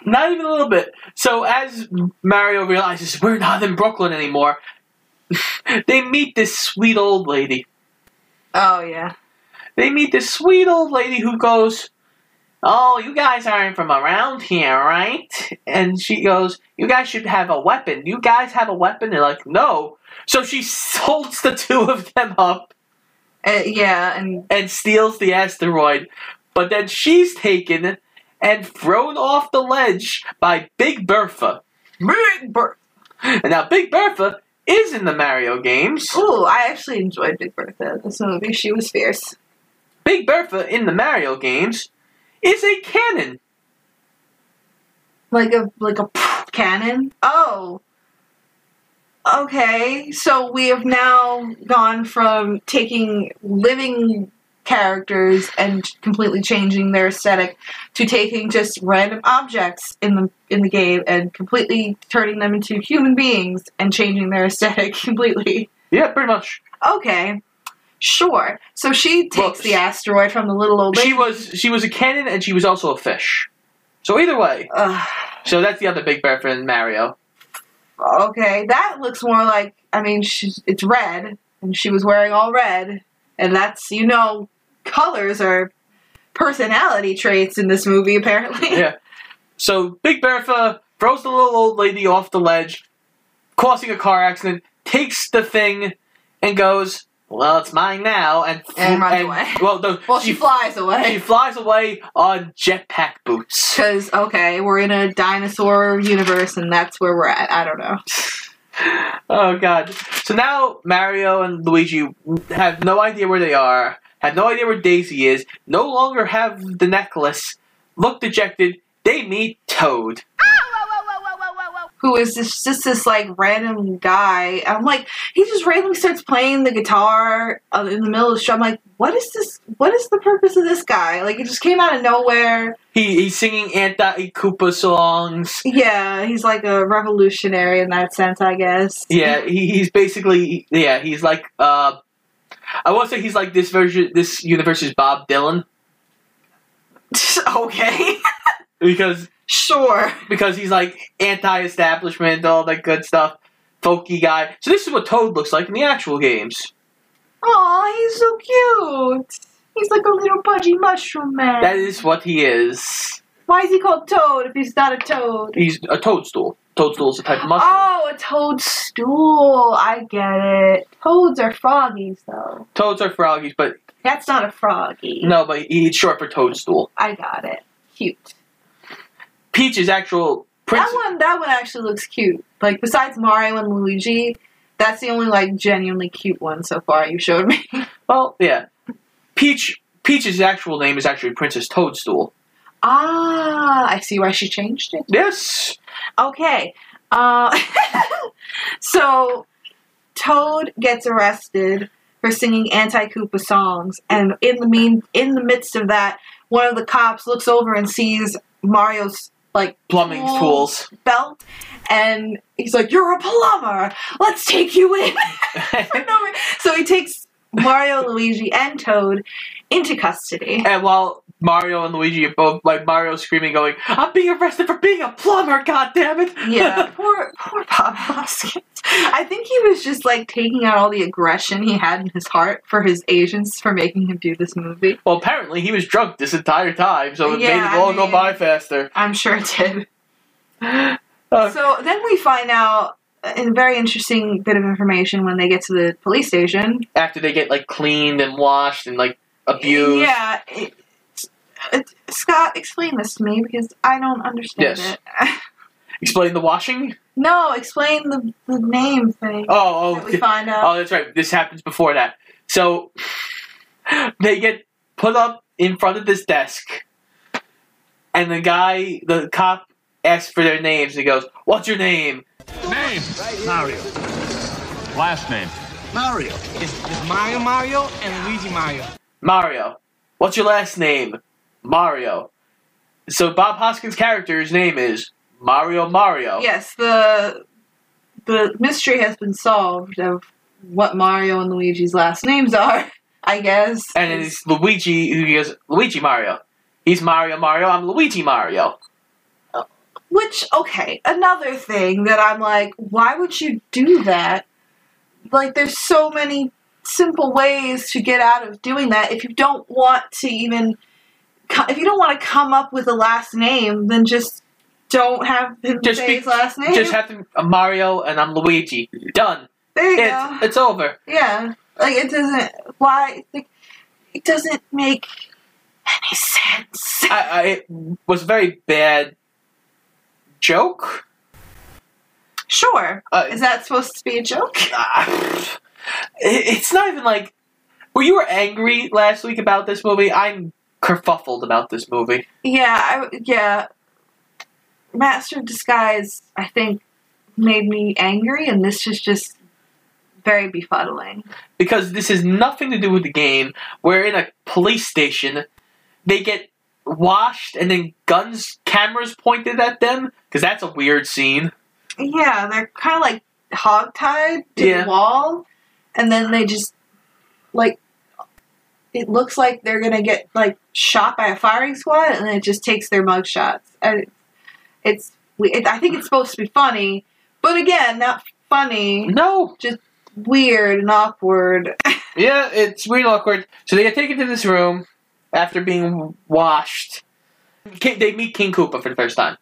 Not even a little bit. So as Mario realizes we're not in Brooklyn anymore, they meet this sweet old lady. oh yeah, They meet this sweet old lady who goes, "Oh, you guys aren't from around here, right?" And she goes, "You guys should have a weapon. You guys have a weapon?" They're like, "No." So she holds the two of them up uh, yeah, and and steals the asteroid. But then she's taken and thrown off the ledge by Big Bertha. Big Bertha. And now Big Bertha is in the Mario games. Ooh, I actually enjoyed Big Bertha. in This movie, she was fierce. Big Bertha in the Mario games is a cannon. Like a like a cannon. Oh. Okay, so we have now gone from taking living characters and completely changing their aesthetic to taking just random objects in the in the game and completely turning them into human beings and changing their aesthetic completely. Yeah, pretty much. Okay. Sure. So she takes Well, the asteroid from the little old lady. She was she was a cannon and she was also a fish. So either way, Ugh. so that's the other Big Bertha in Mario. Okay, that looks more like. I mean, she's it's red, and she was wearing all red, and that's you know, colors are personality traits in this movie. Apparently, Yeah. So Big Bertha throws the little old lady off the ledge, causing a car accident, takes the thing, and goes, "Well, it's mine now." And And runs away. Well, no, well, she, flies away. She flies away on jetpack boots. because okay, we're in a dinosaur universe, and that's where we're at. I don't know. Oh god. So now Mario and Luigi have no idea where they are, have no idea where Daisy is, no longer have the necklace, look dejected, they meet Toad. Who is this? Just this like random guy? I'm like, he just randomly starts playing the guitar uh, in the middle of the show. I'm like, what is this? What is the purpose of this guy? Like, it just came out of nowhere. He he's singing anti Koopa songs. Yeah, he's like a revolutionary in that sense, I guess. Yeah, he, he's basically yeah, he's like uh I won't say he's like this version this universe's Bob Dylan okay. because sure. because he's like anti-establishment, all that good stuff, folky guy. So this is what Toad looks like in the actual games. Aw, he's so cute. He's like a little pudgy mushroom man. That is what he is. Why is he called Toad if he's not a toad? He's a toadstool. Toadstool is a type of mushroom. Oh, a toadstool. I get it. Toads are froggies, though. Toads are froggies, but That's not a froggy. no, but he's short for toadstool. I got it. Cute. Peach's actual prince. That one, that one actually looks cute. Like besides Mario and Luigi, that's the only like genuinely cute one so far you showed me. Well, yeah. Peach. Peach's actual name is actually Princess Toadstool. ah, I see why she changed it. Yes. Okay. Uh, so Toad gets arrested for singing anti Koopa songs, and in the mean in the midst of that, one of the cops looks over and sees Mario's like Plumbing tool tools. belt, and he's like, "You're a plumber. Let's take you in." For no re- so he takes Mario, Luigi, and Toad into custody. And while Mario and Luigi are both like Mario screaming, going, "I'm being arrested for being a plumber! God damn it!" Yeah, poor poor Bob Hoskins. I think he was just like taking out all the aggression he had in his heart for his agents for making him do this movie. well, apparently he was drunk this entire time, so it Yeah, made it I all go by faster. I'm sure it did. Uh, So then we find out a very interesting bit of information when they get to the police station. after they get like cleaned and washed and like abused. Yeah. It- it- Scott, explain this to me because I don't understand Yes. it. Explain the washing. no, explain the, the name thing. Oh, oh that oh, we find out. oh, that's right. This happens before that. So they get put up in front of this desk, and the guy, the cop, asks for their names. He goes, "What's your name?" Name? Mario. Last name? Mario. It's, it's Mario Mario and Luigi Mario. Mario. What's your last name? Mario. So Bob Hoskins' character's name is Mario Mario. Yes, the the mystery has been solved of what Mario and Luigi's last names are. I guess. And it's Luigi who goes Luigi Mario. He's Mario Mario. I'm Luigi Mario. Which, okay, another thing that I'm like, why would you do that? Like, there's so many simple ways to get out of doing that. If you don't want to even, if you don't want to come up with a last name, then just don't have him Just say be- his last name. Just have to uh, Mario and I'm Luigi. Done. there you It's, go. it's over. Yeah, like it doesn't. Why? Like, it doesn't make any sense. I, I it was a very bad joke. Sure. Uh, Is that supposed to be a joke? it- it's not even like. Well, you were angry last week about this movie. I'm kerfuffled about this movie. Yeah, I, yeah. Master of Disguise, I think, made me angry, and this is just very befuddling. because this has nothing to do with the game. We're in a police station. They get washed and then guns, cameras pointed at them because that's a weird scene. Yeah, they're kind of like hogtied to Yeah. the wall, and then they just like. It looks like they're gonna get like shot by a firing squad, and then it just takes their mug shots. And it's, it's it, I think it's supposed to be funny, but again, not funny. No, just weird and awkward. Yeah, it's weird and awkward. So they get taken to this room after being washed. They meet King Koopa for the first time.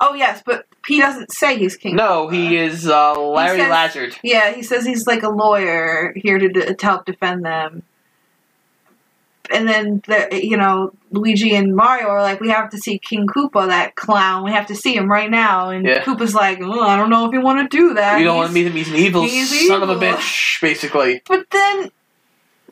oh yes, but he doesn't say he's King. No, he is uh, Larry He says- Lazard. Yeah, he says he's like a lawyer here to, to help defend them. And then, the, you know, Luigi and Mario are like, we have to see King Koopa, that clown. We have to see him right now. And Yeah. Koopa's like, oh, I don't know if you want to do that. You don't want to meet him. He's an evil he's son of a bitch, basically. But then,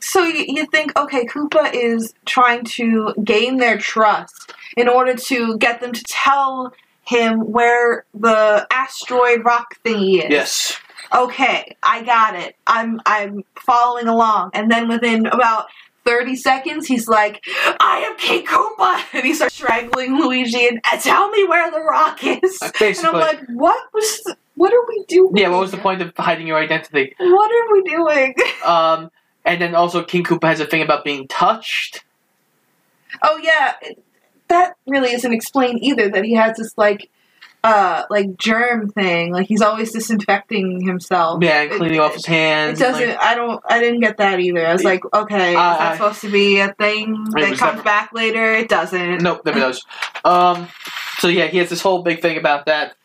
so you, you think, okay, Koopa is trying to gain their trust in order to get them to tell him where the asteroid rock thingy is. Yes. Okay, I got it. I'm I'm following along. And then within about 30 seconds, he's like, I am King Koopa! And he starts strangling Luigi and "Uh, tell me where the rock is. And I'm like, what was, what are we doing? Yeah, what was the point of hiding your identity? What are we doing? Um, and then also King Koopa has a thing about being touched. Oh yeah, that really isn't explained either. That he has this like, uh, like germ thing. Like he's always disinfecting himself. Yeah, and It- cleaning off his hands. It doesn't. like- I don't. I didn't get that either. I was like, okay, is I- that supposed to be a thing that comes never- back later? It doesn't. Nope, never does. Um, so yeah, he has this whole big thing about that.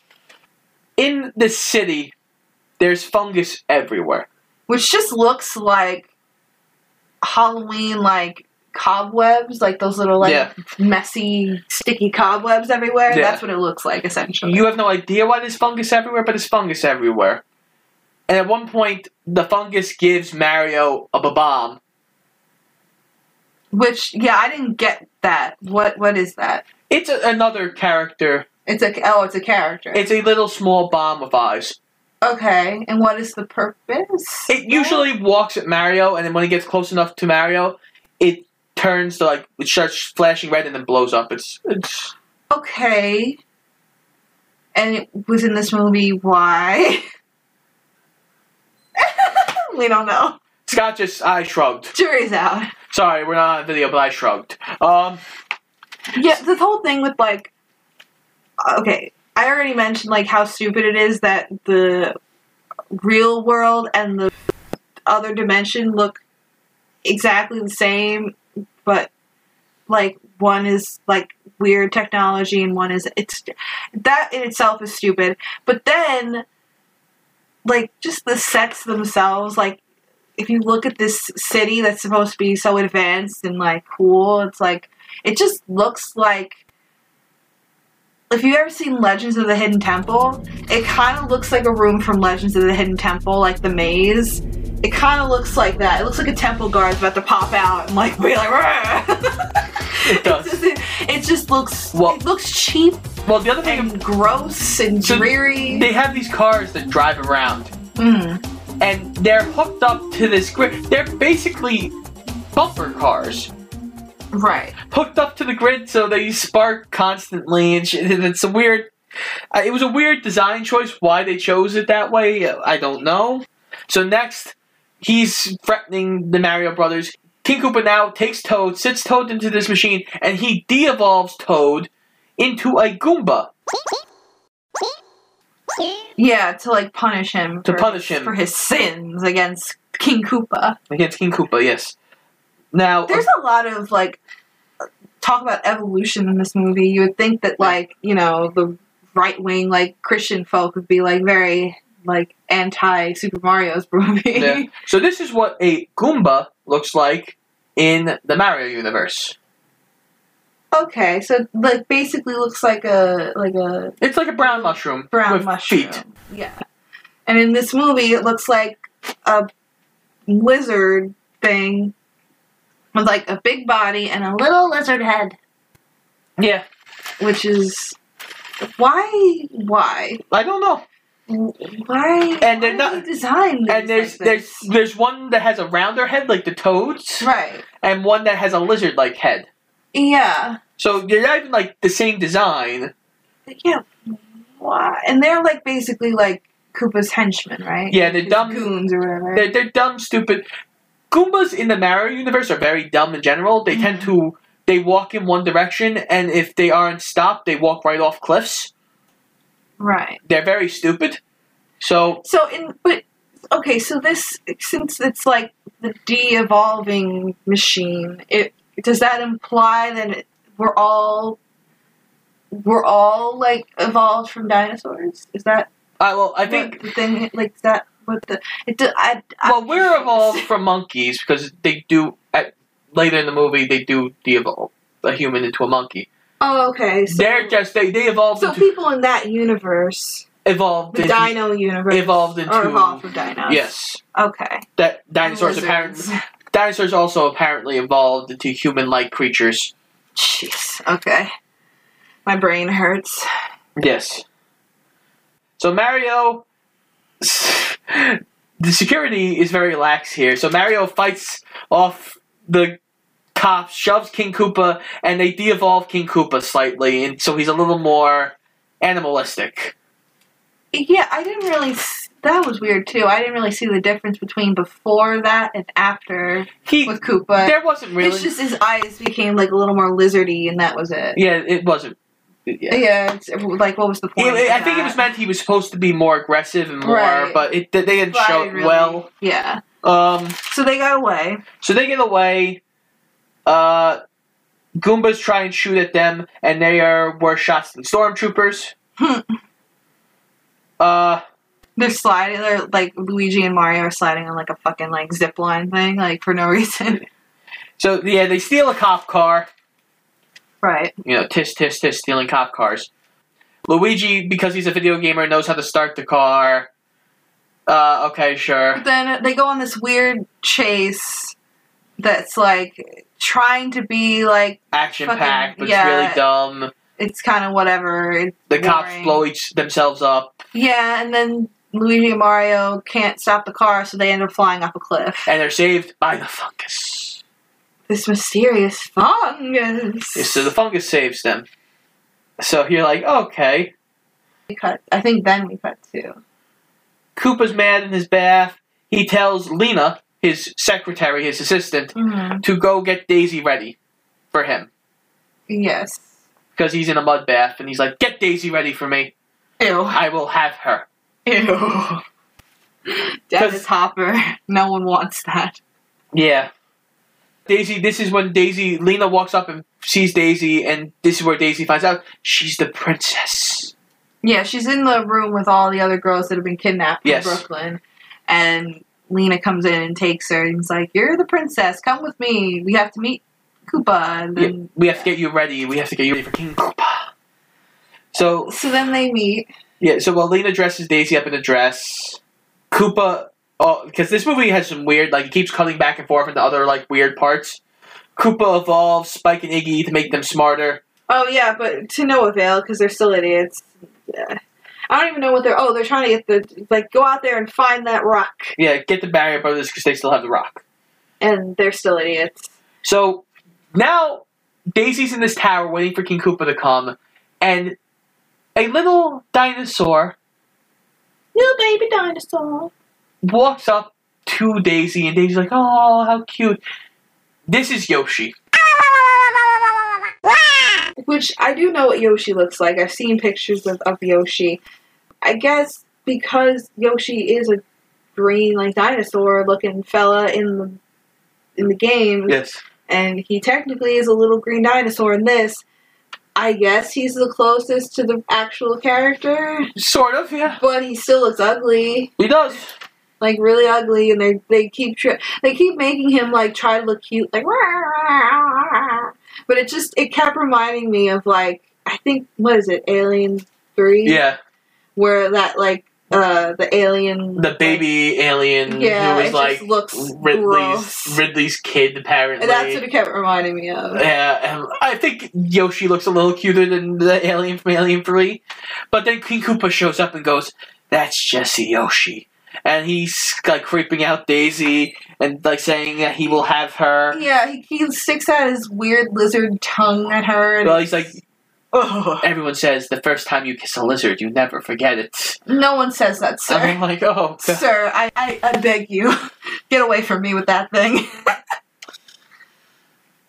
In the city, there's fungus everywhere. Which just looks like Halloween, like cobwebs, like those little like Yeah. messy, sticky cobwebs everywhere. Yeah. That's what it looks like essentially. You have no idea why there's fungus everywhere, but there's fungus everywhere. And at one point, the fungus gives Mario a bomb. Which yeah, I didn't get that. What what is that? It's a, another character. It's a oh, it's a character. It's a little small bomb with eyes. okay, and what is the purpose? It usually walks at Mario, and then when it gets close enough to Mario, it turns to like it starts flashing red and then blows up. It's it's Okay. And it was in this movie. Why? we don't know. Scott just I shrugged. Jury's out. Sorry, we're not on video, but I shrugged. Um, Yeah, this whole thing with like, okay, I already mentioned like how stupid it is that the real world and the other dimension look exactly the same, but like one is like weird technology and one is it's that in itself is stupid. But then, like, just the sets themselves, like. If you look at this city that's supposed to be so advanced and like cool, it's like it just looks like if you've ever seen Legends of the Hidden Temple, it kind of looks like a room from Legends of the Hidden Temple, like the maze. It kind of looks like that. It looks like a temple guard's about to pop out and like be like. it does. It, just, it just looks. Well- it looks cheap Well, the other thing and gross and So dreary. They have these cars that drive around, Mm. and they're hooked up to this grid. They're basically bumper cars Right. hooked up to the grid so they spark constantly and shit. And it's a weird. Uh, it was a weird design choice. Why they chose it that way, I don't know. So next, he's threatening the Mario Brothers. King Koopa now takes Toad, sits Toad into this machine, and he de-evolves Toad into a Goomba. Yeah, to like punish him. To for punish him. for his sins against King Koopa. Against King Koopa, yes. Now, uh, There's a lot of like talk about evolution in this movie. You would think that like you know the right wing like Christian folk would be like very like anti Super Mario's movie. yeah. so this is what a Goomba looks like in the Mario universe. okay, so like basically looks like a like a It's like a brown mushroom brown with mushroom. feet. Yeah, and in this movie it looks like a lizard thing with like a big body and a little lizard head, Yeah, which is why why I don't know. Why And they're not- designed And there's there's there's one that has a rounder head like the toads, right and one that has a lizard like head. yeah So they're not even like the same design. yeah why and they're like basically like Koopa's henchmen right Yeah, they're His dumb- goons or whatever They're, they're dumb, stupid. Goombas in the Mario universe are very dumb in general. They tend mm-hmm. to they walk in one direction, and if they aren't stopped, they walk right off cliffs. Right They're very stupid. So So in but okay, so this since it's like the de-evolving machine, it does that imply that it, we're all we're all like evolved from dinosaurs? Is that I well, I think the thing like that what the it do, I, I well we're evolved from monkeys because they do at later in the movie they do de-evolve a human into a monkey. Oh, okay. So, They're just they they evolved so into people in that universe, evolved the into, Dino universe, evolved into are evolved from dinos. yes Okay. that dinosaurs apparently dinosaurs also apparently evolved into human-like creatures. Jeez. Okay. My brain hurts. Yes. So Mario, the security is very lax here. So Mario fights off the cops, shoves King Koopa, and they de-evolve King Koopa slightly, and so he's a little more animalistic. Yeah, I didn't really. s- That was weird too. I didn't really see the difference between before that and after He with Koopa. there wasn't really. It's just his eyes became like a little more lizardy, and that was it. yeah, it wasn't. Yeah. Yeah, it's, like what was the point? It- I think it was meant he was supposed to be more aggressive and more, Right. but it, they didn't But show it really- well. Yeah. Um, So they got away. So they get away. Uh, Goombas try and shoot at them, and they are worse shots than stormtroopers. uh, They're sliding. They're like Luigi and Mario are sliding on like a fucking like zip line thing, like for no reason. so yeah, they steal a cop car. right. You know, tis tis tis, stealing cop cars. Luigi, because he's a video gamer, knows how to start the car. Uh, okay, sure. But then they go on this weird chase that's like trying to be like Action packed, but yeah. it's really dumb. it's kind of whatever. It's The cops blow each themselves up, Yeah, and then Luigi and Mario can't stop the car, so they end up flying off a cliff. and they're saved by the fungus. This mysterious fungus. So the fungus saves them. So you're like, okay. We cut. I think then we cut too. Koopa's mad in his bath. He tells Lena, his secretary, his assistant, Mm-hmm. to go get Daisy ready for him. Yes. Because he's in a mud bath, and he's like, Get Daisy ready for me. Ew. I will have her. Ew. Dennis Hopper. No one wants that. Yeah. Daisy, this is when Daisy, Lena walks up and sees Daisy, and this is where Daisy finds out she's the princess. Yeah, she's in the room with all the other girls that have been kidnapped Yes. from Brooklyn, and Lena comes in and takes her, and he's like, "You're the princess. Come with me. We have to meet Koopa." And Yeah, we have to get you ready. We have to get you ready for King Koopa. So, so then they meet. Yeah, so while Lena dresses Daisy up in a dress, Koopa, oh, because this movie has some weird, like, it keeps cutting back and forth into other, like, weird parts. Koopa evolves Spike and Iggy to make them smarter. Oh yeah, but to no avail because they're still idiots. Yeah. I don't even know what they're. Oh, they're trying to get the like go out there and find that rock, Yeah, get the Mario Brothers because they still have the rock. and they're still idiots. So now Daisy's in this tower waiting for King Koopa to come, and a little dinosaur Little baby dinosaur. walks up to Daisy, and Daisy's like, "Oh, how cute." This is Yoshi. Which I do know what Yoshi looks like. I've seen pictures of, of Yoshi. I guess because Yoshi is a green like dinosaur looking fella in the in the game, Yes. and he technically is a little green dinosaur in this. I guess he's the closest to the actual character, Sort of, yeah. but he still looks ugly, He does. like really ugly, and they they keep tri- they keep making him like try to look cute, like. But it just it kept reminding me of like I think what is it Alien Three? Yeah. Where that like uh the alien The baby alien Yeah, who was like looks Ridley's gross. Ridley's kid apparently. And that's what it kept reminding me of. Yeah, and I think Yoshi looks a little cuter than the alien from Alien 3. But then King Koopa shows up and goes, That's Jesse Yoshi. And he's like creeping out Daisy and like saying that he will have her. Yeah, he, he sticks out his weird lizard tongue at her. And Well, he's like, Ugh. everyone says the first time you kiss a lizard, you never forget it. no one says that, sir. I'm like, oh, God. Sir, I, I, I beg you, get away from me with that thing.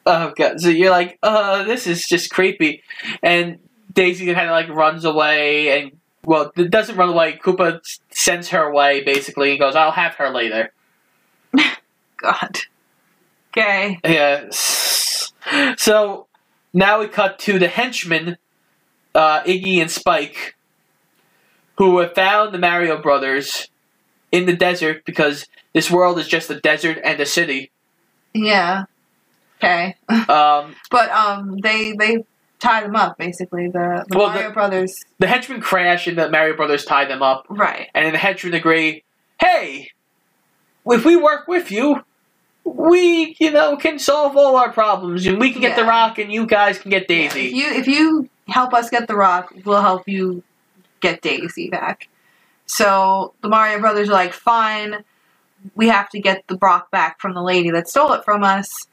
oh god. So you're like, uh, this is just creepy. And Daisy kind of like runs away and, well, it doesn't run away. Koopa sends her away basically and goes, I'll have her later. God. Okay. Yeah. So now we cut to the henchmen, uh, Iggy and Spike, who have found the Mario Brothers in the desert because this world is just a desert and a city. Yeah. Okay. Um, But um, they they tie them up basically. The, the Well, Mario the- Brothers. the henchmen crash and the Mario Brothers tie them up, Right. and then the henchmen agree, "Hey, if we work with you." We, you know, can solve all our problems, and we can get the rock, and you guys can get Yeah, Daisy. if you if you help us get the rock, we'll help you get Daisy back. So the Mario Brothers are like, fine, we have to get the rock back from the lady that stole it from us.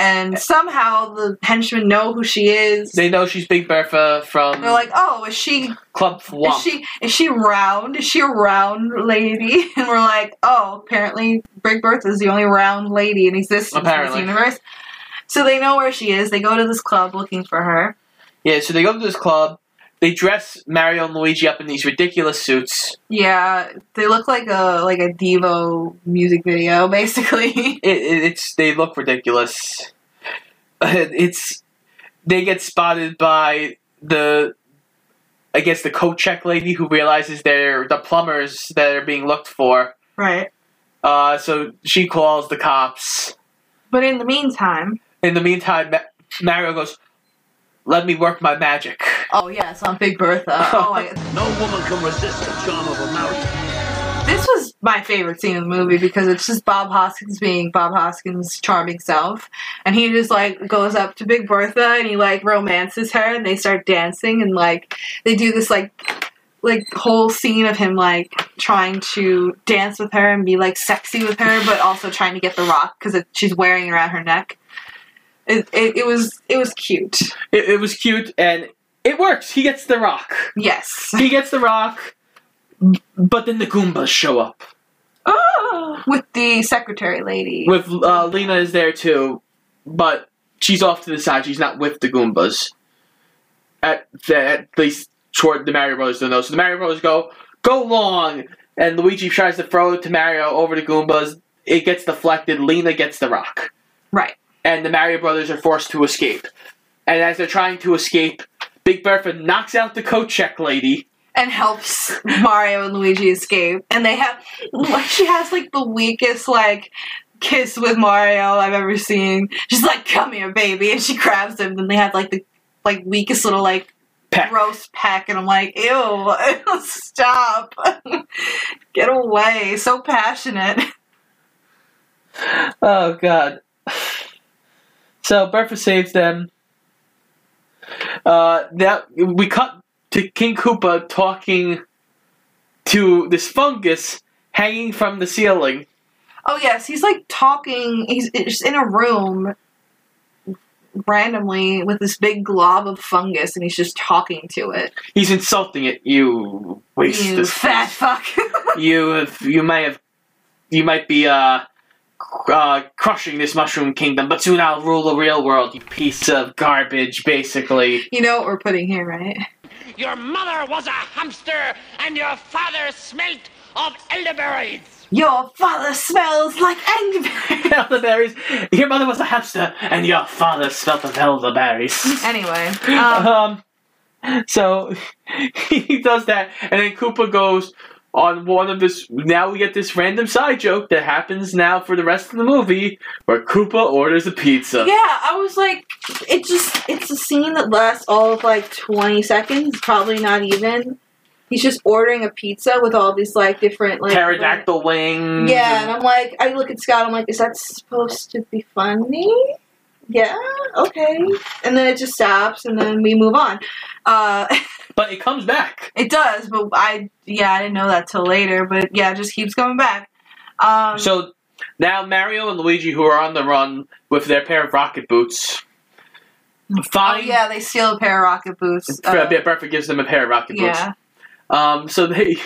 And somehow the henchmen know who she is. They know she's Big Bertha from They're like, oh, is she Club is she is she round? Is she a round lady? And we're like, oh, apparently Big Bertha is the only round lady in existence Apparently. in this universe. So they know where she is. They go to this club looking for her. Yeah, so they go to this club. They dress Mario and Luigi up in these ridiculous suits. Yeah, they look like a like a Devo music video, basically. It, it, it's they look ridiculous. It's they get spotted by the I guess the coat check lady who realizes they're the plumbers that are being looked for. right. Uh, so she calls the cops. But in the meantime, In the meantime, Ma- Mario goes, "Let me work my magic." oh yes, on Big Bertha. Oh, my, No woman can resist the charm of a Mario. this was my favorite scene in the movie because it's just Bob Hoskins being Bob Hoskins' charming self, and he just like goes up to Big Bertha and he like romances her, and they start dancing, and like they do this like like whole scene of him like trying to dance with her and be like sexy with her, but also trying to get the rock because she's wearing it around her neck. It, it, it was it was cute. It, it was cute and it works. He gets the rock. Yes. He gets the rock, but then the Goombas show up. Oh, With the secretary lady. With uh, Lena is there too, but she's off to the side. She's not with the Goombas. At, at least toward the Mario Brothers don't know. So the Mario Brothers go, go long, and Luigi tries to throw it to Mario over the Goombas. It gets deflected. Lena gets the rock. right. And the Mario Brothers are forced to escape. And as they're trying to escape, Big Bertha knocks out the coat check lady. And helps Mario and Luigi escape. And they have like she has like the weakest like kiss with Mario I've ever seen. She's like, Come here, baby and she grabs him and they have like the like weakest little like Peck. gross peck and I'm like, ew, stop. Get away. So passionate. Oh god. So Bertha saves them. Uh, that we cut to King Koopa talking to this fungus hanging from the ceiling. Oh yes, he's like talking. He's just in a room randomly with this big glob of fungus, and he's just talking to it. He's insulting it. You waste You this. fat fuck. you have, you may have you might be uh, uh crushing this mushroom kingdom, but soon I'll rule the real world. You piece of garbage, basically. you know what we're putting here, right? Your mother was a hamster, and your father smelt of elderberries. Your father smells like elderberry. elderberries. Your mother was a hamster, and your father smelt of elderberries. anyway, um, Um, so he does that, and then Koopa goes on one of this. Now we get this random side joke that happens now for the rest of the movie, where Koopa orders a pizza. yeah, I was like, it just, it's a scene that lasts all of like 20 seconds, probably not even. He's just ordering a pizza with all these like different like Pterodactyl wings. Yeah, and I'm like, I look at Scott, I'm like, is that supposed to be funny? Yeah, okay. And then it just stops, and then we move on. Uh, but it comes back. it does, but I, yeah, I didn't know that till later. But yeah, it just keeps coming back. Um, So now Mario and Luigi, who are on the run with their pair of rocket boots, oh yeah, they steal a pair of rocket boots. Uh, yeah, Burford gives them a pair of rocket boots. yeah, Um, so they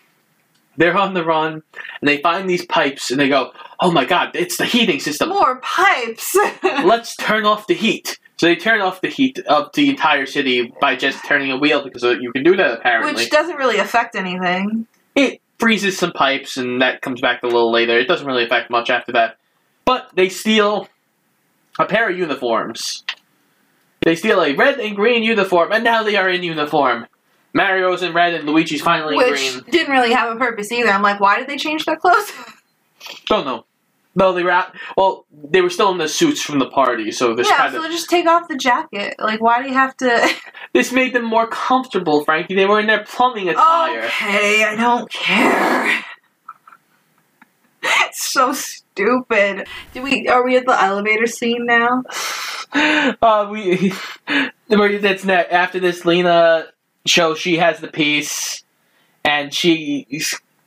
they're on the run and they find these pipes and they go, "Oh my god, it's the heating system. more pipes. Let's turn off the heat." So they turn off the heat of the entire city by just turning a wheel because uh, you can do that apparently. Which doesn't really affect anything. it freezes some pipes and that comes back a little later. It doesn't really affect much after that. But they steal a pair of uniforms. They steal a red and green uniform, and now they are in uniform. Mario's in red and Luigi's finally in Which green. didn't really have a purpose either. I'm like, why did they change their clothes? Don't know. No, they were out. Well, they were still in the suits from the party, so this yeah, kind so of just take off the jacket. Like, why do you have to? this made them more comfortable. Frankie, they were in their plumbing attire. okay, I don't care. It's so stupid. Do we? Are we at the elevator scene now? uh, we that's ne- after this Lena show she has the piece and she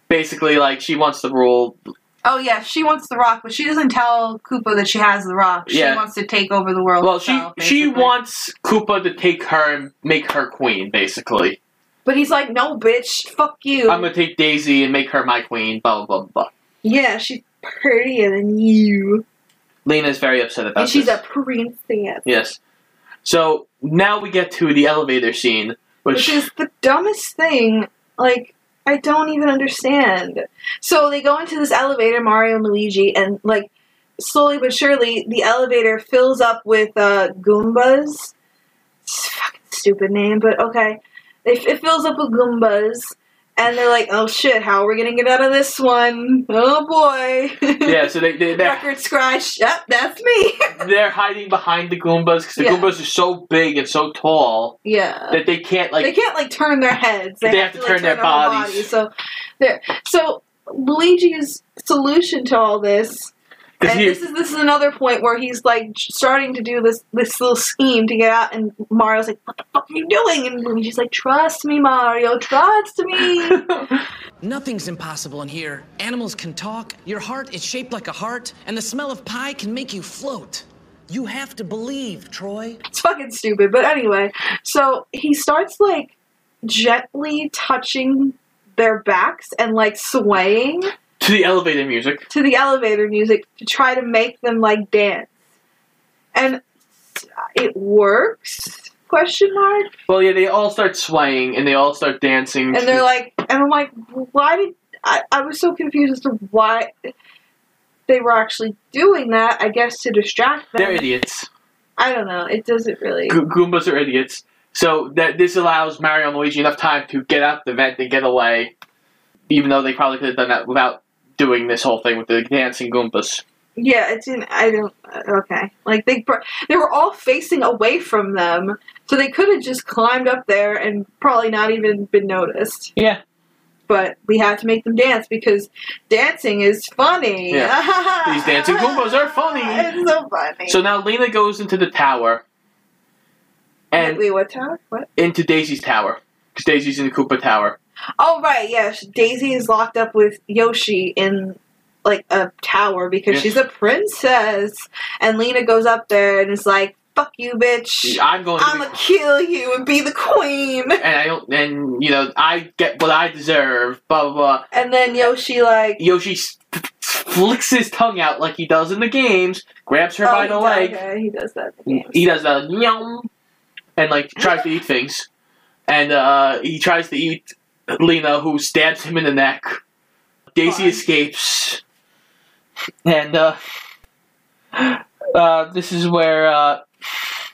basically like she wants to rule Oh yeah, she wants the rock, but she doesn't tell Koopa that she has the rock. She Yeah. wants to take over the world. well she herself, she basically. wants Koopa to take her and make her queen basically But he's like, no, bitch, fuck you. I'm gonna take Daisy and make her my queen blah blah blah blah yeah, she's prettier than you, Lena's very upset about and she's this a princess. yes so now we get to the elevator scene which, which is the dumbest thing. Like, I don't even understand. So they go into this elevator, Mario and Luigi, and like slowly but surely, the elevator fills up with uh, Goombas. Fucking stupid name, but okay. It, it fills up with Goombas, and they're like, "Oh shit, how are we gonna get out of this one? Oh boy!" yeah so they, they Record scratch. Yep, that's me. they're hiding behind the Goombas because the Yeah. Goombas are so big and so tall yeah. that they can't like they can't like turn their heads. They, They have, have to to, turn like, their turn whole bodies. body. So there. So Luigi's solution to all this, and he- this is this is another point where he's like starting to do this this little scheme to get out, and Mario's like, "What the fuck are you doing?" And Luigi's like, "Trust me, Mario. Trust me." Nothing's impossible in here. Animals can talk, your heart is shaped like a heart, and the smell of pie can make you float. You have to believe, Troy. it's fucking stupid. But anyway, so he starts like gently touching their backs and like swaying. To the elevator music. to the elevator music to try to make them like dance. And it works? Question mark. Well, yeah, they all start swaying and they all start dancing. And they're like, and I'm like, why did I? I was so confused as to why they were actually doing that. I guess to distract them. they're idiots. I don't know. It doesn't really. Go- Goombas are idiots. So that this allows Mario and Luigi enough time to get out the vent and get away, even though they probably could have done that without doing this whole thing with the dancing Goombas. Yeah, it didn't. I don't. Uh, okay, like they they were all facing away from them, so they could have just climbed up there and probably not even been noticed. Yeah. But we had to make them dance because dancing is funny. These dancing Goombas are funny. It's so funny. So now Lena goes into the tower and wait, what tower? What? into Daisy's tower because Daisy's in the Koopa tower. Oh right, yeah. Daisy is locked up with Yoshi in like a tower because Yeah. she's a princess, and Lena goes up there and is like, "Fuck you, bitch! I'm going to I'm gonna kill you and be the queen." and I don't, and you know, I get what I deserve. Blah blah blah. And then Yoshi like Yoshi flicks his tongue out like he does in the games, grabs her oh, by the leg. okay, he does that. in the games. He does the yum, and like tries to eat things, and uh, he tries to eat Lena, who stabs him in the neck. Daisy Fun. escapes, and uh, uh, this is where uh,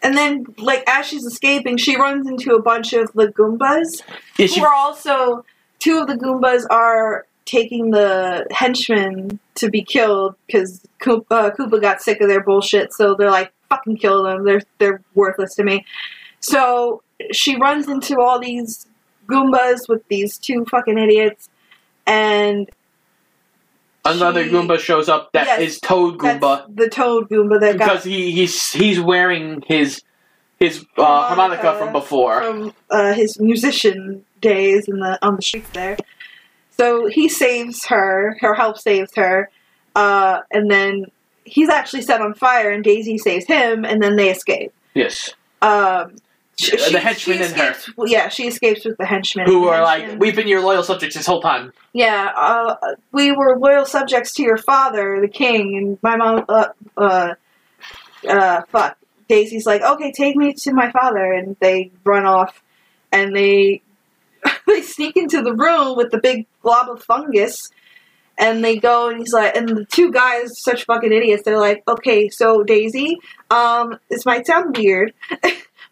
And then, like, as she's escaping, she runs into a bunch of the Goombas. yeah, she who are also two of the Goombas are taking the henchmen to be killed because Koopa, uh, Koopa got sick of their bullshit. So they're like, "Fucking kill them! They're they're worthless to me." So she runs into all these Goombas with these two fucking idiots, and another she- Goomba shows up that is Yes, Toad that's Goomba the Toad Goomba that because got he he's he's wearing his his uh, Harmonica harmonica from before. from uh, his musician days in the on the streets there. So he saves her, her help saves her, uh, and then he's actually set on fire, and Daisy saves him, and then they escape. yes, Um, Uh, she- the henchmen she and her. Yeah, she escapes with the henchmen. who are like, we've been your loyal subjects this whole time. yeah, uh, we were loyal subjects to your father, the king, and my mom. Uh, uh, uh, fuck. Daisy's like, okay, take me to my father, and they run off, and they they sneak into the room with the big blob of fungus, and they go, and he's like, and the two guys, such fucking idiots, they're like, okay, so Daisy, um, this might sound weird.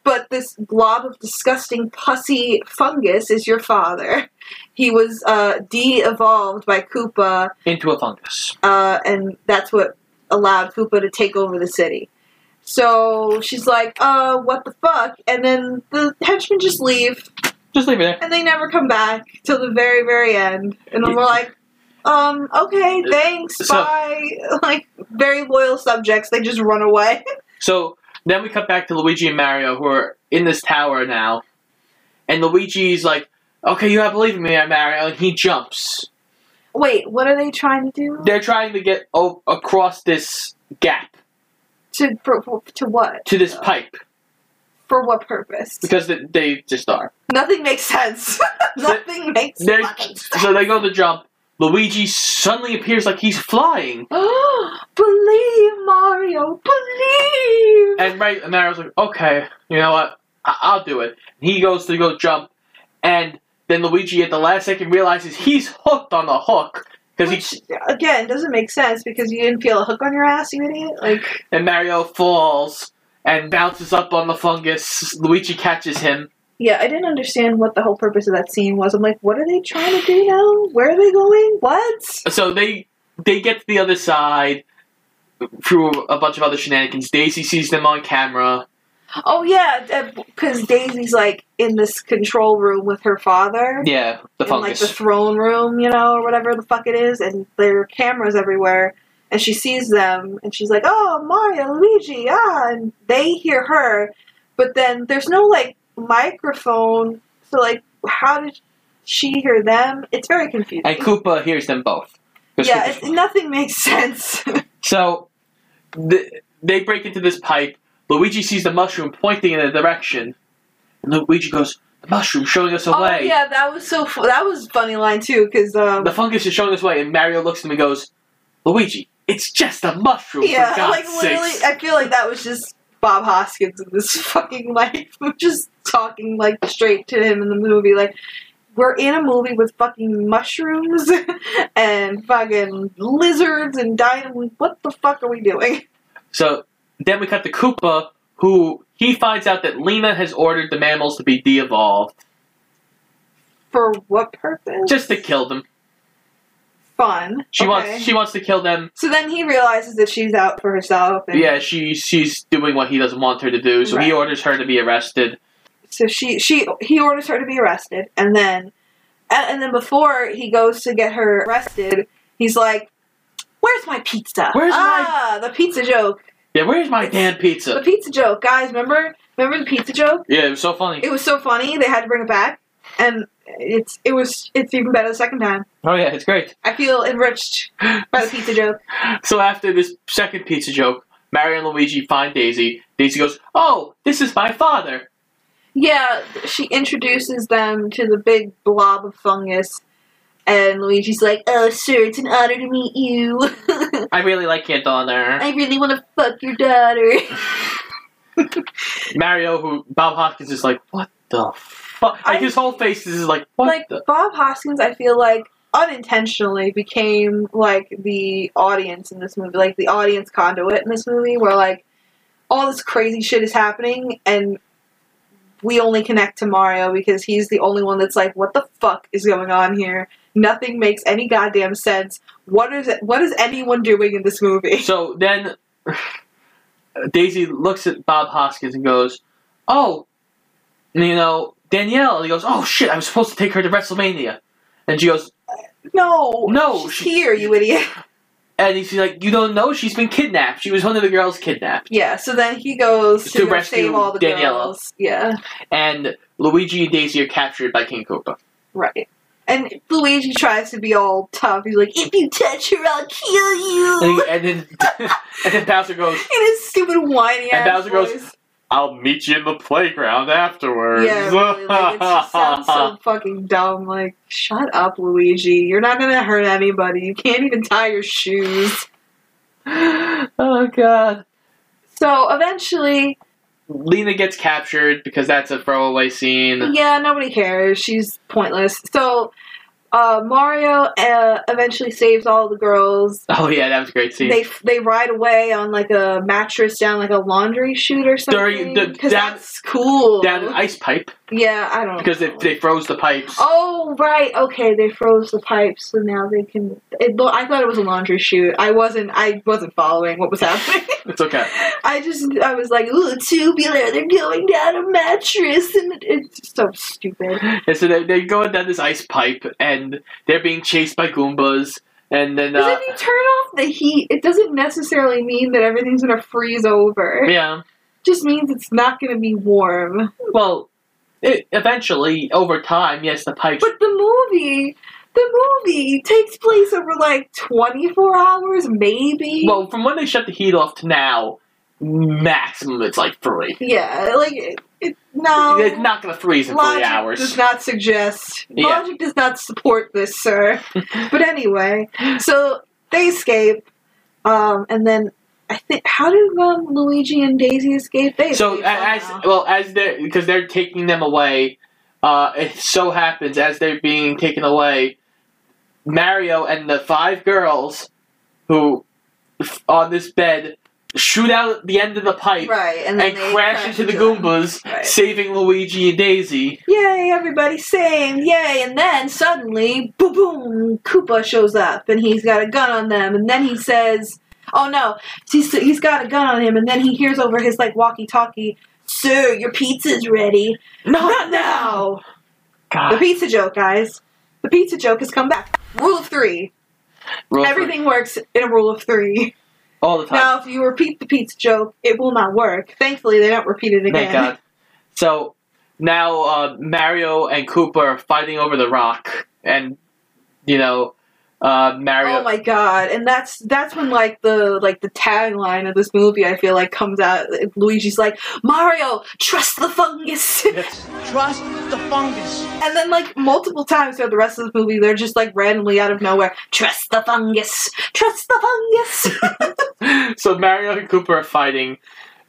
But this blob of disgusting pussy fungus is your father. He was uh, de-evolved by Koopa, Into a fungus. uh, and that's what allowed Koopa to take over the city. So she's like, uh, what the fuck? And then the henchmen just leave, Just leave it there. and they never come back till the very, very end. And then we're like, um, okay, thanks, So- bye. Like, very loyal subjects, they just run away. So then we cut back to Luigi and Mario, who are in this tower now, and Luigi's like, "Okay, you have to believe in me, Mario," and he jumps. Wait, what are they trying to do? They're trying to get o- across this gap To, for, to what? to this pipe For what purpose? because they, they just are. Nothing makes sense. Nothing makes sense. so they go to jump. Luigi suddenly appears like he's flying, believe, Mario, believe. and right, and Mario's like, "Okay, you know what? I- I'll do it." he goes to go jump, and then Luigi at the last second realizes he's hooked on the hook because he again, doesn't make sense because you didn't feel a hook on your ass, you idiot. Like, and Mario falls and bounces up on the fungus. Luigi catches him. Yeah, I didn't understand what the whole purpose of that scene was. I'm like, what are they trying to do now? Where are they going? What? So they they get to the other side through a bunch of other shenanigans. Daisy sees them on camera. Oh yeah, because Daisy's like in this control room with her father. Yeah, the in like the throne room, you know, or whatever the fuck it is, and there are cameras everywhere. And she sees them, and she's like, "Oh, Mario, Luigi, ah!" And they hear her, but then there's no like microphone, so like, how did she hear them? It's very confusing. and Koopa hears them both. yeah, it, nothing makes sense. So th- they break into this pipe. Luigi sees the mushroom pointing in a direction. And Luigi goes, "The mushroom showing us a oh way." yeah, that was so. Fu- that was a funny line too, because um, The fungus is showing us way, and Mario looks at him and goes, "Luigi, it's just a mushroom yeah, like literally, sakes." I feel like that was just Bob Hoskins in this fucking life, we're just talking like straight to him in the movie. Like, we're in a movie with fucking mushrooms and fucking lizards and dynamite. What the fuck are we doing? So then we cut to Koopa, who he finds out that Lena has ordered the mammals to be de-evolved For what purpose? just to kill them. Fun. She Okay. wants she wants to kill them. So then he realizes that she's out for herself. And Yeah, she she's doing what he doesn't want her to do, so he orders her to be arrested. So she she he orders her to be arrested, and then and, and then before he goes to get her arrested, he's like, "Where's my pizza? Where's my- ah the pizza joke? Yeah, where's my damn pizza? The pizza joke, guys. Remember remember the pizza joke? Yeah, it was so funny. It was so funny. They had to bring it back, and it's it was it's even better the second time. Oh yeah, it's great. I feel enriched by the pizza joke. So after this second pizza joke, Mario and Luigi find Daisy. Daisy goes, "Oh, this is my father." Yeah, she introduces them to the big blob of fungus, and Luigi's like, "Oh, sir, it's an honor to meet you. I really like your daughter. I really want to fuck your daughter." Mario, who Bob Hoskins is like, "What the fuck?" Like his whole face is like, "What like the?" Bob Hoskins, I feel like unintentionally became like the audience in this movie, like the audience conduit in this movie, where like all this crazy shit is happening, and we only connect to Mario because he's the only one that's like, "What the fuck is going on here?" Nothing makes any goddamn sense. What is it? What is anyone doing in this movie? So then Daisy looks at Bob Hoskins and goes, "Oh, you know Danielle." He goes, "Oh shit, I was supposed to take her to WrestleMania," and she goes, No, "No, she's here, you idiot." And he's like, "You don't know? She's been kidnapped. She was one of the girls kidnapped." Yeah, so then he goes to, To rescue save all the Daniela. girls. Yeah, And Luigi and Daisy are captured by King Koopa. right. And Luigi tries to be all tough. He's like, "If you touch her, I'll kill you." And, he- and then and then Bowser goes, in his stupid whiny and ass Bowser voice. goes, "I'll meet you in the playground afterwards." Yeah, really, like, it just sounds so fucking dumb. Like, shut up, Luigi. You're not gonna hurt anybody. You can't even tie your shoes. oh god. So eventually, Lena gets captured because that's a throwaway scene. yeah, nobody cares. She's pointless. So uh, Mario uh, eventually saves all the girls. Oh yeah, that was a great scene. They they ride away on like a mattress down like a laundry chute or something. Because down- that's cool. down an ice pipe yeah, I don't because they, know. they froze the pipes. Oh right, okay. They froze the pipes, so now they can. It, lo- I thought it was a laundry chute. I wasn't. I wasn't following what was happening. It's okay. I just. I was like, ooh, tubular. They're going down a mattress, and it, it's so stupid. And so they, they're going down this ice pipe and they're being chased by Goombas. And then, Because uh, if you turn off the heat, it doesn't necessarily mean that everything's gonna freeze over. yeah. just means it's not gonna be warm. Well, it, eventually, over time, yes, the pipes. But the movie, the movie takes place over like 24 hours, maybe. Well, from when they shut the heat off to now, maximum it's like three. yeah, like it, it, no. It's not going to freeze in three Logic hours. does not suggest. Yeah. Logic does not support this, sir. but anyway, so they escape, um, and then I think how did um, Luigi and Daisy escape? They so as somehow. well as they're because they're taking them away. Uh, it so happens as they're being taken away, Mario and the five girls who f- on this bed shoot out the end of the pipe right, and then and they crash into the. Goombas, Right. saving Luigi and Daisy. Yay, everybody saved, yay, and then suddenly, boom, boom, Koopa shows up, and he's got a gun on them, and then he says, oh no, he's, he's got a gun on him, and then he hears over his, like, walkie-talkie, sir, your pizza's ready. Not now! God. The pizza joke, guys. The pizza joke has come back. Rule of three. Rule Everything works in a rule of three. all the time. Now, if you repeat the pizza joke, it will not work. Thankfully, they don't repeat it again. Thank God. So now uh, Mario and Koopa are fighting over the rock, and you know uh, Mario. Oh my god! And that's that's when like the like the tagline of this movie I feel like comes out. Luigi's like Mario, trust the fungus, Trust the fungus. and then like multiple times throughout the rest of the movie, they're just like randomly out of nowhere, trust the fungus, trust the fungus. so Mario and Koopa are fighting.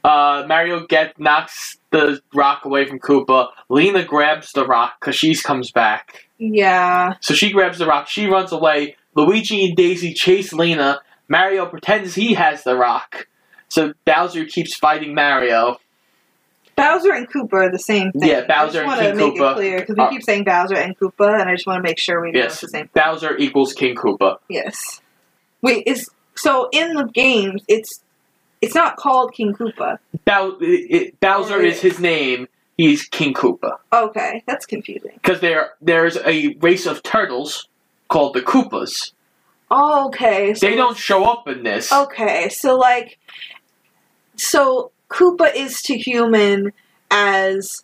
Uh, Mario get knocks the rock away from Koopa. Lena grabs the rock because she comes back. Yeah, So she grabs the rock. She runs away. Luigi and Daisy chase Lena. Mario pretends he has the rock. So Bowser keeps fighting Mario. Bowser and Koopa are the same thing. Yeah, Bowser I just want to King make Koopa it clear because we are- keep saying Bowser and Koopa, and I just want to make sure we know Yes, it's the same. Bowser equals King Koopa. Yes. Wait, is so in the games it's it's not called King Koopa. Bow- it, Bowser is his name. He's King Koopa Okay, that's confusing. because there there's a race of turtles called the Koopas. Oh, okay. So They don't show up in this. Okay, so like, so Koopa is to human as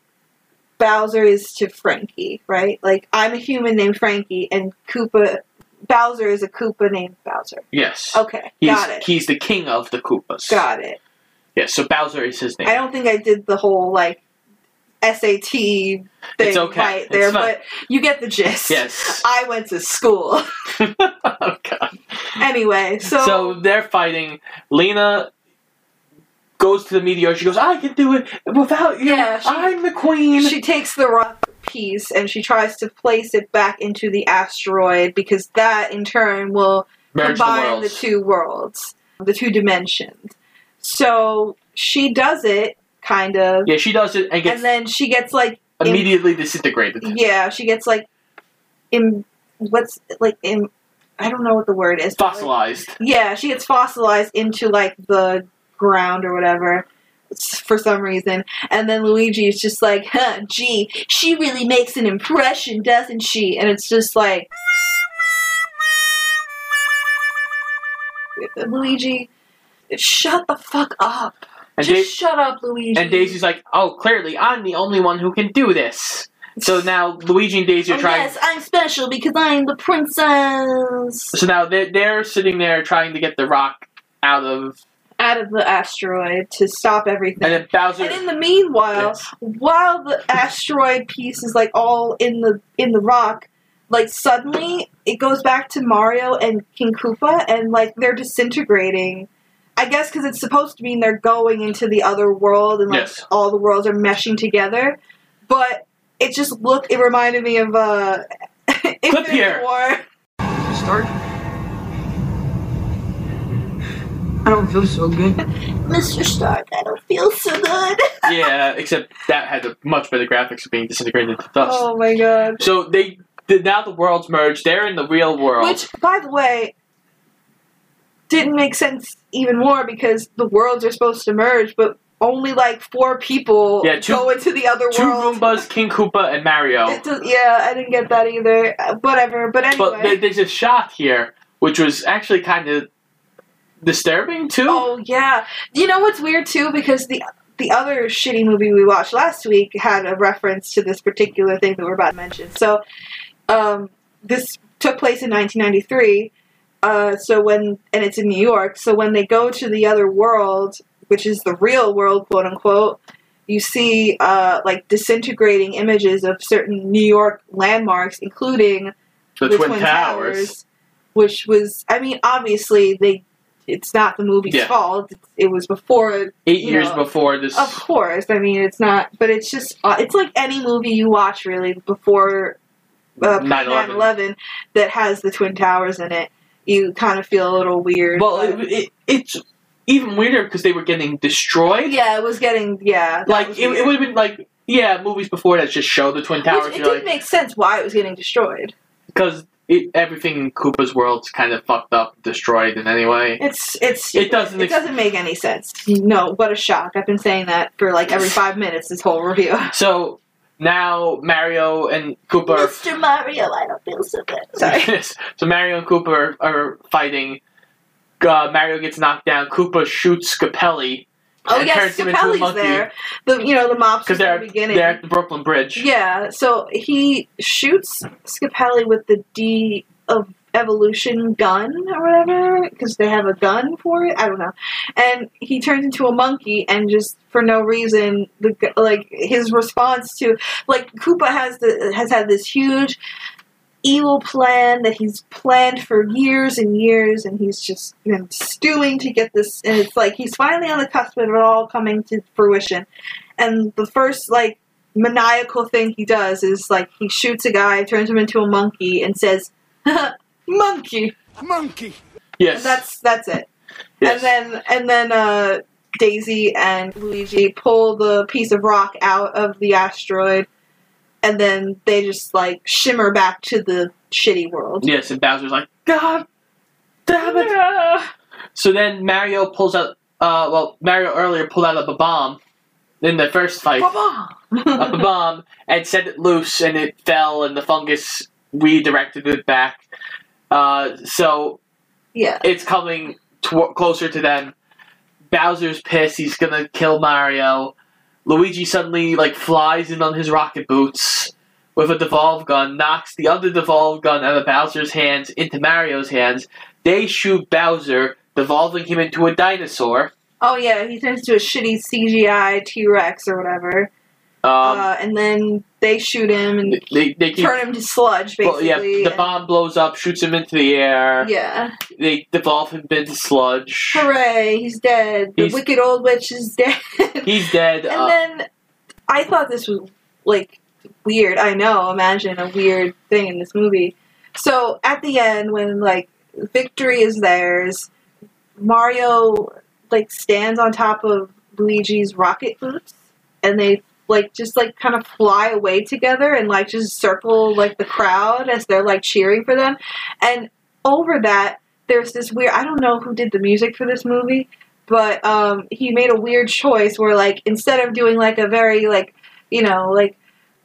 Bowser is to Frankie, right? Like I'm a human named Frankie, and Koopa Bowser is a Koopa named Bowser. Yes. Okay, He's, got it. He's the king of the Koopas. Got it. Yes, so Bowser is his name. I don't think I did the whole like SAT thing It's okay. right there, but you get the gist. Yes. I went to school. oh, God. anyway, so, So they're fighting. Lena goes to the meteor. She goes, I can do it without you. Yeah, she- I'm the queen. she takes the rock piece and she tries to place it back into the asteroid because that in turn will Merge combine the, worlds. two worlds, the two dimensions. So she does it, kind of, yeah, she does it and gets and then she gets like im- immediately disintegrated. yeah, she gets like in what's like in I don't know what the word is. but, like, Fossilized. yeah, she gets fossilized into like the ground or whatever for some reason. And then Luigi is just like, huh, gee, she really makes an impression, doesn't she? And it's just like, Luigi, shut the fuck up. And, just Da- shut up, Luigi. and Daisy's like, oh, clearly I'm the only one who can do this. So now Luigi and Daisy are Oh, trying. yes, I'm special because I'm the princess. So now they're, they're sitting there trying to get the rock out of. Out of the asteroid to stop everything. And then Bowser. And in the meanwhile, Yes. while the asteroid piece is like all in the in the rock, like suddenly it goes back to Mario and King Koopa, and like they're disintegrating. I guess because it's supposed to mean they're going into the other world, and like Yes. all the worlds are meshing together. But it just looked. It reminded me of uh, Infinity here. War. Stark. I don't feel so good. Mr. Stark, I don't feel so good. yeah, except that had the much better graphics of being disintegrated into dust. oh my god. So they the, now the worlds merge. They're in the real world. Which, by the way, didn't make sense even more because the worlds are supposed to merge, but only like four people Yeah, two- go into the other Two world. Goombas, King Koopa, and Mario. Yeah, I didn't get that either. Uh, whatever, but anyway. But there- there's a shot here which was actually kind of disturbing too. oh yeah, you know what's weird too because the the other shitty movie we watched last week had a reference to this particular thing that we're about to mention. So, um, this took place in 1993. Uh, so when and it's in New York. So when they go to the other world, which is the real world, quote unquote, you see uh, like disintegrating images of certain New York landmarks, including the, Twin, Towers. which was, I mean, obviously they. It's not the movie's Yeah. fault. It was before Eight years know, before this. Of course, I mean it's not, but it's just uh, it's like any movie you watch really before uh, 9/11. 9/11 that has the twin towers in it. You kind of feel a little weird. Well, it, it, it's even weirder because they were getting destroyed. yeah, it was getting yeah. like it, it would have been like yeah, movies before that just show the Twin Towers. Which it you're did like make sense why it was getting destroyed. because everything in Koopa's world's kind of fucked up, destroyed in any way. It's it's It doesn't it ex- doesn't make any sense. No, what a shock! I've been saying that for like every five minutes this whole review. So now Mario and Koopa are Mr. Mario, I don't feel so good. Sorry. So Mario and Koopa are, fighting. Uh, Mario gets knocked down. Koopa shoots Scapelli. Oh and yes, turns him into a Scapelli's there. The you know the mobsters Because at they're, the beginning. they're at the Brooklyn Bridge. Yeah, so he shoots Scapelli with the D of evolution gun or whatever because they have a gun for it. I don't know, and he turns into a monkey and just for no reason, the like his response to like Koopa has the has had this huge evil plan that he's planned for years and years and he's just been stewing to get this and it's like he's finally on the cusp of it all coming to fruition and the first like maniacal thing he does is like he shoots a guy turns him into a monkey and says monkey Monkey. Yes. and that's that's it Yes. and then and then uh daisy and luigi pull the piece of rock out of the asteroid and then they just like shimmer back to the shitty world Yes, and Bowser's like, God damn it. So then Mario pulls out, uh, well, Mario earlier pulled out a bomb in the first fight. a bomb and set it loose and it fell and the fungus redirected it back. Uh, so yeah it's coming tw- closer to them. Bowser's pissed. He's gonna kill Mario. Luigi suddenly like flies in on his rocket boots with a devolve gun, knocks the other devolve gun out of Bowser's hands into Mario's hands. They shoot Bowser, devolving him into a dinosaur. Oh yeah, he turns to a shitty CGI T Rex or whatever. Um, uh, and then they shoot him and they, they keep, turn him to sludge, well, basically. yeah, the bomb blows up, shoots him into the air. Yeah. They devolve him into sludge. Hooray, he's dead. The He's- wicked old witch is dead. He's dead. and uh, then I thought this was like weird. I know, imagine a weird thing in this movie. So at the end, when like victory is theirs, Mario like stands on top of Luigi's rocket boots, and they like just like kind of fly away together and like just circle like the crowd as they're like cheering for them, and over that there's this weird. I don't know who did the music for this movie, but um, he made a weird choice where like instead of doing like a very like you know like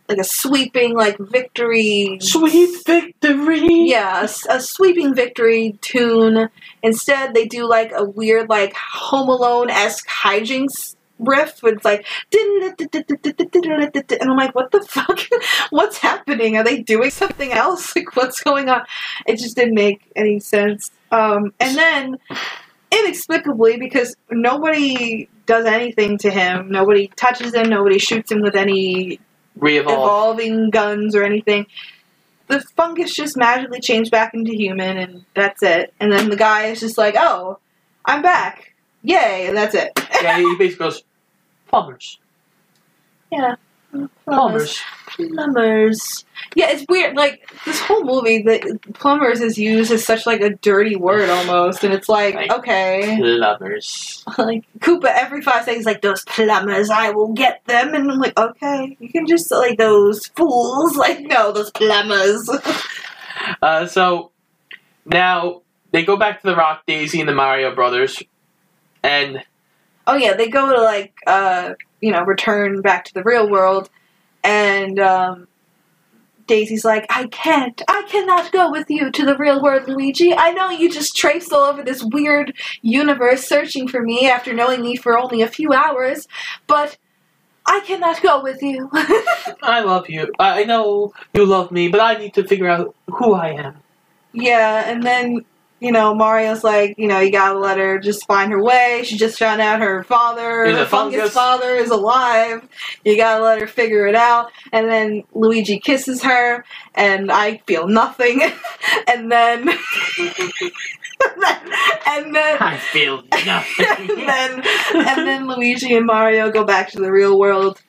like a sweeping like victory sweet victory yeah a sweeping victory tune instead they do like a weird like home alone-esque hijinks riff it's like and i'm like what the fuck what's happening are they doing something else like what's going on it just didn't make any sense um, and then inexplicably because nobody does anything to him nobody touches him nobody shoots him with any re-evolve. evolving guns or anything. The fungus just magically changed back into human, and that's it. And then the guy is just like, "Oh, I'm back, yay!" And that's it. yeah, he basically goes, plumbers. Yeah, Plumbers. Plumbers. Yeah, it's weird. Like this whole movie, the plumbers is used as such like a dirty word almost, and it's like, Like- okay, Plumbers. like Koopa every five seconds, like those plumbers, I will get them, and I'm like, okay, you can just like those fools, like no, those plumbers. Uh, so now they go back to the Rock Daisy and the Mario Brothers, and Oh yeah, they go to like uh you know return back to the real world, and um, Daisy's like, I can't, I cannot go with you to the real world, Luigi. I know you just traipsed all over this weird universe searching for me after knowing me for only a few hours, but I cannot go with you. I love you. I I know you love me, but I need to figure out who I am. yeah, and then. You know, Mario's like, you know, you gotta let her just find her way. She just found out her father, her fungus fungus. father, is alive. You gotta let her figure it out. And then Luigi kisses her, and I feel nothing. and then, and then, I feel nothing. and then, and then Luigi and Mario go back to the real world.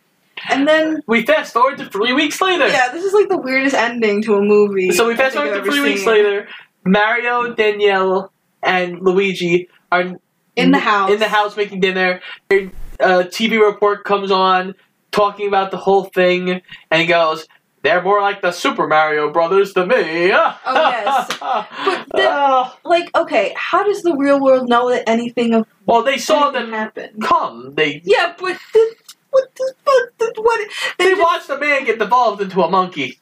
And then, we fast forward to three weeks later. yeah, this is like the weirdest ending to a movie. So we fast forward to three weeks later. Mario, Danielle, and Luigi are In the house. In the house making dinner. A TV report comes on talking about the whole thing, and goes, "They're more like the Super Mario Brothers to me." Oh yes. But Ah. Like, okay, how does the real world know that anything of well, they saw them happen? come. They Yeah, but the, what the fuck? The, what? they just- watched a man get devolved into a monkey.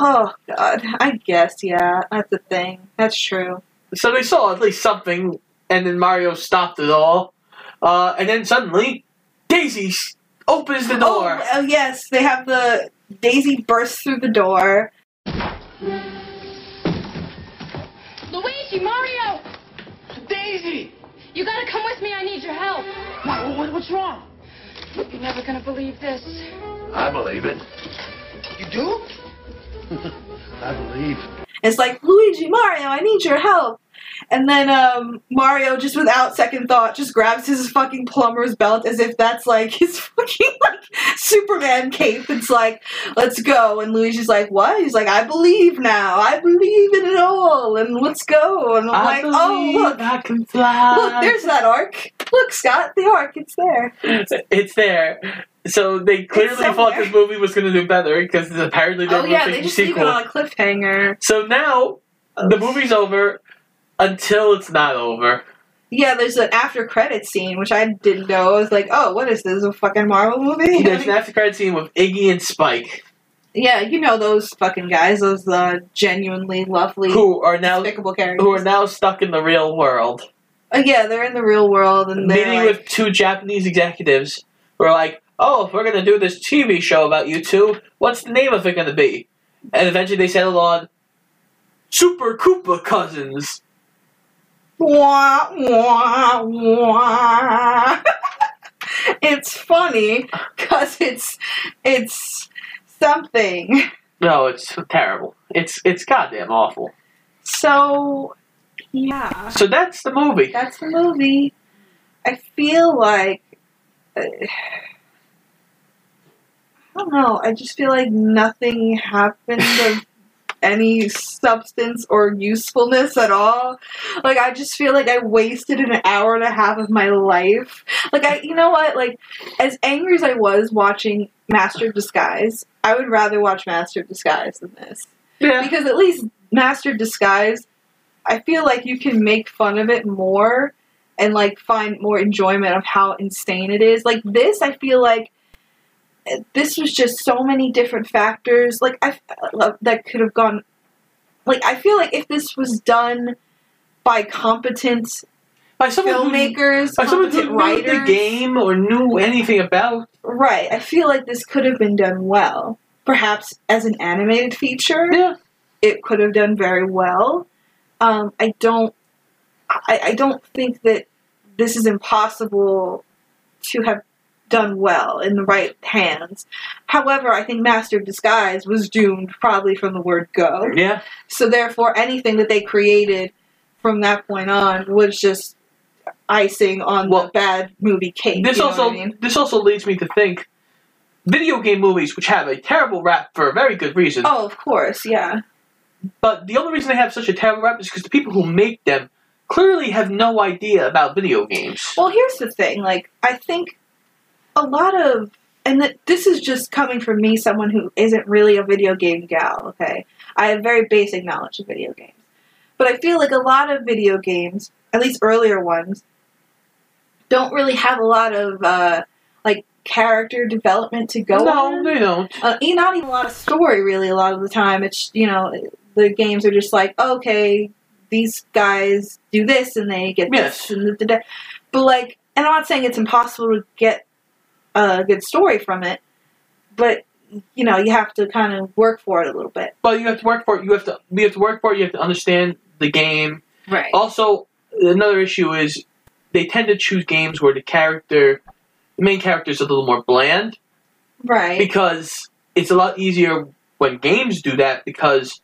Oh God, I guess yeah, that's a thing. That's true. So they saw at least something, and then Mario stopped it all. Uh, and then suddenly, Daisy opens the door. Oh, oh yes, they have the Daisy bursts through the door. Luigi, Mario! Daisy! You gotta come with me. I need your help. What, what, what's wrong? You're never gonna believe this. I believe it. You do? I believe. It's like Luigi, Mario, I need your help. And then um, Mario, just without second thought, just grabs his fucking plumber's belt as if that's like his fucking like Superman cape. It's like, let's go. And Luigi's like, what? He's like, I believe now. I believe in it all. And let's go. And I'm I like, oh look, I can fly. look, there's that arc. Look, Scott, the arc. It's there. it's there. So they clearly thought this movie was going to do better because apparently they Oh were yeah, they a just leave it sequel. on a cliffhanger. So now the movie's over until it's not over. Yeah, there's an after credit scene which I didn't know. I was like, oh, what is this? A fucking Marvel movie? There's an after credit scene with Iggy and Spike, Yeah, you know those fucking guys, those uh, genuinely lovely, who are now despicable characters. who are now stuck in the real world, Uh, yeah, they're in the real world and they're meeting like, with two Japanese executives We're like, oh, if we're gonna do this TV show about you two, what's the name of it gonna be? And eventually they settled on Super Koopa Cousins. Wah, wah, wah. it's funny because it's it's something. No, it's terrible. It's it's goddamn awful. So yeah, So that's the movie. that's the movie. I feel like uh, I don't know. I just feel like nothing happened of any substance or usefulness at all. Like I just feel like I wasted an hour and a half of my life. Like I, you know what? Like as angry as I was watching Master of Disguise, I would rather watch Master of Disguise than this. Yeah. Because at least Master of Disguise, I feel like you can make fun of it more and like find more enjoyment of how insane it is. Like this, I feel like eh, this was just so many different factors. Like I that could have gone. Like I feel like if this was done by competent By someone who- filmmakers, by someone who competent knew writers, the game or knew anything about. Right. I feel like this could have been done well. Perhaps as an animated feature, Yeah. it could have done very well. Um, I don't. I, I don't think that this is impossible to have done well in the right hands. However, I think Master of Disguise was doomed probably from the word go. Yeah. So therefore, anything that they created from that point on was just icing on the bad movie cake. This also I mean? this also leads me to think video game movies, which have a terrible rap for a very good reason. Oh, of course, yeah. But the only reason they have such a terrible rap is because the people who make them clearly have no idea about video games. Well, here's the thing. Like, I think a lot of, and this is just coming from me, someone who isn't really a video game gal. Okay, I have very basic knowledge of video games, but I feel like a lot of video games, at least earlier ones, don't really have a lot of uh, like character development to go no, on. they don't. Uh, not even a lot of story, really. A lot of the time, it's you know the games are just like okay, these guys do this and they get Yes. this and da. but like, and I'm not saying it's impossible to get a good story from it, but you know you have to kind of work for it a little bit. But you have to work for it. You have to. You have to work for it. You have to understand the game. Right. Also, another issue is they tend to choose games where the character, the main character, is a little more bland Right. because it's a lot easier when games do that because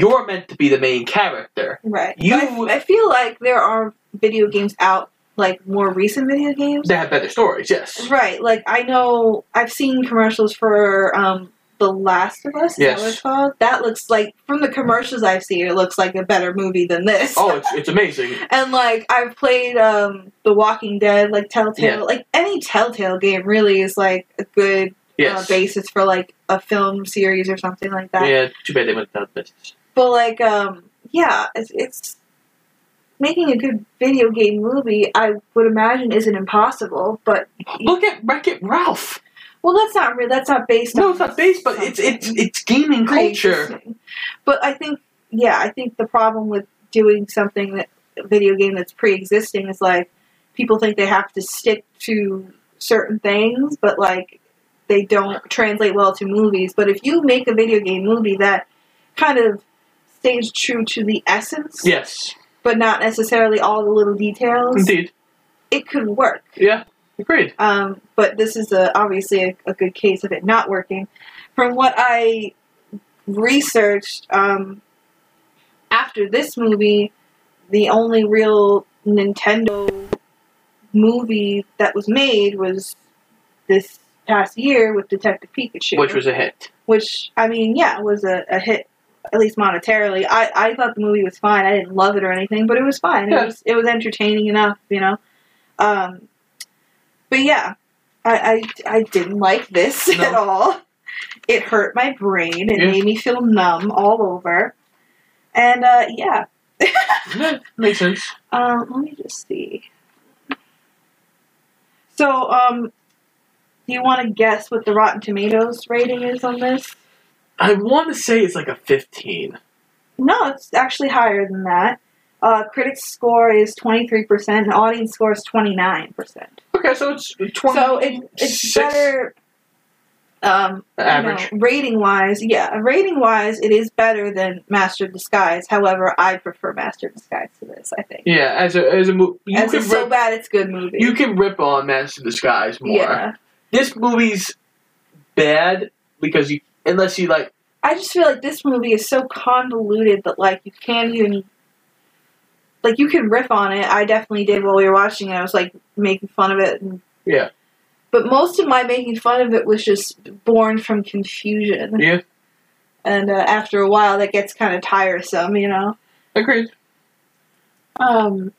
you're meant to be the main character. Right. You- I, I feel like there are video games out, like more recent video games. that have better stories. Yes. Right. Like I know I've seen commercials for um The Last of Us. Is that Yes. called? That looks like from the commercials I've seen, it looks like a better movie than this. Oh, it's it's amazing. And like I've played um The Walking Dead, like Telltale, Yeah. like any Telltale game really is like a good uh, basis for like a film series or something like that. Yeah. Too bad they went of business. But like, um, yeah, it's, it's making a good video game movie. I would imagine isn't impossible, but Look at Wreck It Ralph. well, that's not real. That's not based. No, it's not based, but it's it's it's gaming culture. But I think, yeah, I think the problem with doing something that a video game that's pre-existing is like people think they have to stick to certain things, but like they don't translate well to movies. But if you make a video game movie that kind of stays true to the essence, Yes, but not necessarily all the little details, indeed. it could work. Yeah, agreed. Um, but this is a, obviously a, a good case of it not working. From what I researched, um, after this movie, the only real Nintendo movie that was made was this past year with Detective Pikachu. Which was a hit. Which, I mean, yeah, was a, a hit, at least monetarily. I, I thought the movie was fine. I didn't love it or anything, but it was fine. Yeah. It was it was entertaining enough, you know. Um, but yeah, I, I I didn't like this No. at all. It hurt my brain. It Yeah. made me feel numb all over. And uh, yeah, Yeah, makes sense. um, let me just see. So, um, do you want to guess what the Rotten Tomatoes rating is on this? I want to say it's like a fifteen. No, it's actually higher than that. Uh, critics score is 23%, and audience score is 29%. Okay, Okay, so it's twenty. So it, it's better. Um, Average. rating wise, yeah, rating wise, it is better than Master of Disguise. However, I prefer Master of Disguise to this. I think. Yeah, as a as a movie, you As can a so rip, bad it's good movie. you can rip on Master of Disguise more. Yeah. This movie's bad because you unless you like I just feel like this movie is so convoluted that like you can't even like you can riff on it. I definitely did while we were watching it. I was like making fun of it, and, yeah but most of my making fun of it was just born from confusion. yeah And uh, after a while, that gets kind of tiresome, you know. agreed. Um,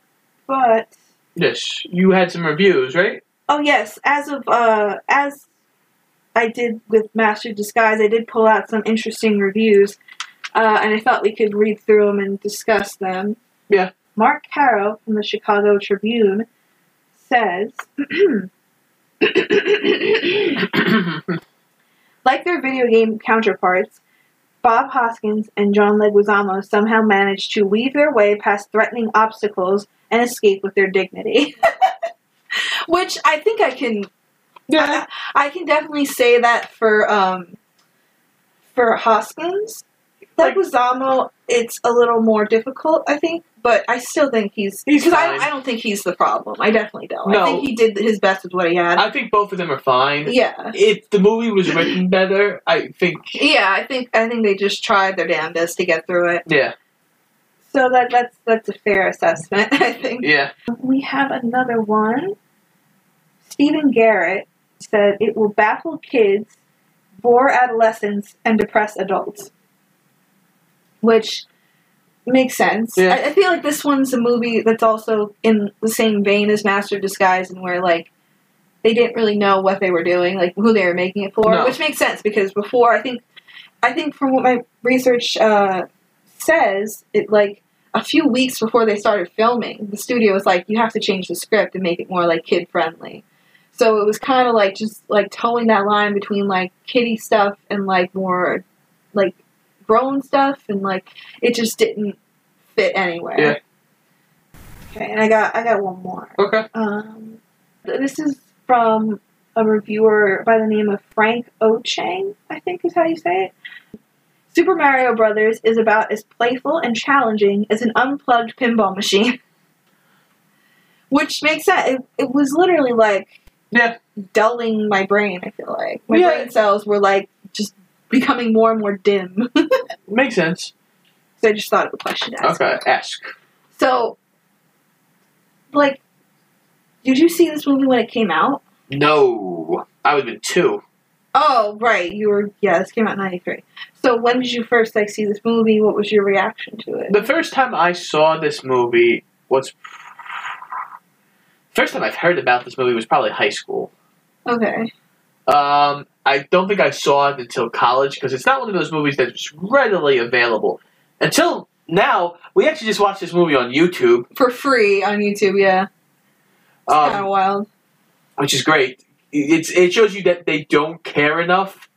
but Yes, you had some reviews, right? oh yes, as of uh, as I did with Master Disguise, I did pull out some interesting reviews, uh, and I thought we could read through them and discuss them. Yeah. Mark Caro from the Chicago Tribune says. like their video game counterparts, Bob Hoskins and John Leguizamo somehow managed to weave their way past threatening obstacles and escape with their dignity. Which I think I can Yeah. I, I can definitely say that for um for Hoskins. Like, Leguizamo, it's a little more difficult, I think, but I still think he's He's because I, fine. I don't think he's the problem. I definitely don't. No. I think he did his best with what he had. I think both of them are fine. yeah. If the movie was written better, I think Yeah, I think I think they just tried their damnedest to get through it. yeah, So that that's that's a fair assessment, I think. yeah. We have another one. Stephen Garrett said it will baffle kids, bore adolescents, and depress adults. Which makes sense. Yeah. I, I feel like this one's a movie that's also in the same vein as Master of Disguise and where like they didn't really know what they were doing, like who they were making it for. No. Which makes sense because before I think I think from what my research uh, says, it like a few weeks before they started filming, the studio was like, you have to change the script and make it more like kid friendly. So it was kind of like just like towing that line between like kiddie stuff and like more like grown stuff, and like it just didn't fit anywhere. Yeah. Okay, and I got I got one more. Okay. Um, this is from a reviewer by the name of Frank Ochang, I think is how you say it. Super Mario Brothers is about as playful and challenging as an unplugged pinball machine. Which makes sense. It, it was literally like Yeah. dulling my brain, I feel like. My Yeah. brain cells were like just becoming more and more dim. Makes sense. so I just thought of a question to ask. Okay, ask. So, like, did you see this movie when it came out? No, I would have been two. Oh, right. You were yeah. This came out in '93. So when did you first like see this movie? What was your reaction to it? The first time I saw this movie was. First time I've heard about this movie was probably high school. Okay. Um, I don't think I saw it until college because it's not one of those movies that's readily available. Until now, we actually just watched this movie on YouTube, For free on YouTube, yeah. It's kind of um, wild. which is great. It's it shows you that they don't care enough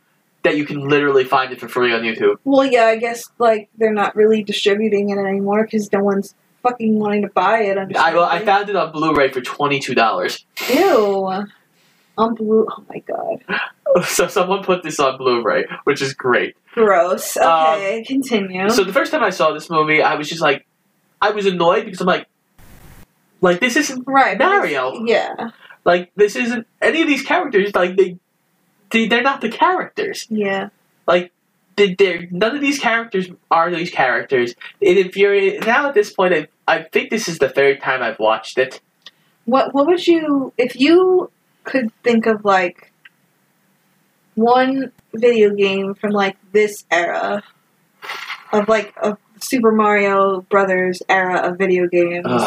that you can literally find it for free on YouTube. Well, yeah. I guess like they're not really distributing it anymore because no one's fucking wanting to buy it. I well, I found it on Blu-ray for twenty two dollars. Ew. On blue. Oh my god. So someone put this on Blu-ray, which is great. Gross. Okay, continue. Um, So the first time I saw this movie, I was just like, I was annoyed because I'm like, like this isn't right, Mario. Yeah. Like this isn't any of these characters. Like they, they they're not the characters. Yeah. Like they, none of these characters are these characters. It infuriates. Now at this point, I I think this is the third time I've watched it. What What would you if you could think of like one video game from like this era of like a Super Mario Brothers era of video games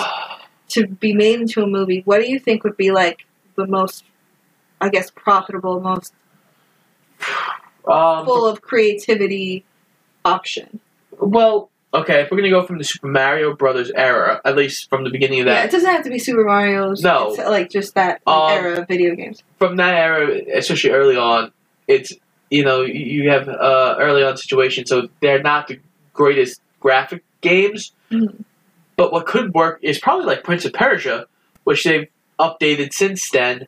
to be made into a movie? What do you think would be like the most, I guess, profitable, most Um, full of creativity option? well, okay, if we're gonna go from the Super Mario Brothers era, at least from the beginning of that. Yeah, it doesn't have to be Super Mario's. No. it's like just that Um, era of video games. from that era, especially early on, it's you know you- have uh, early on situations, so they're not the greatest graphic games. Mhm. But what could work is probably like Prince of Persia, which they've updated since then,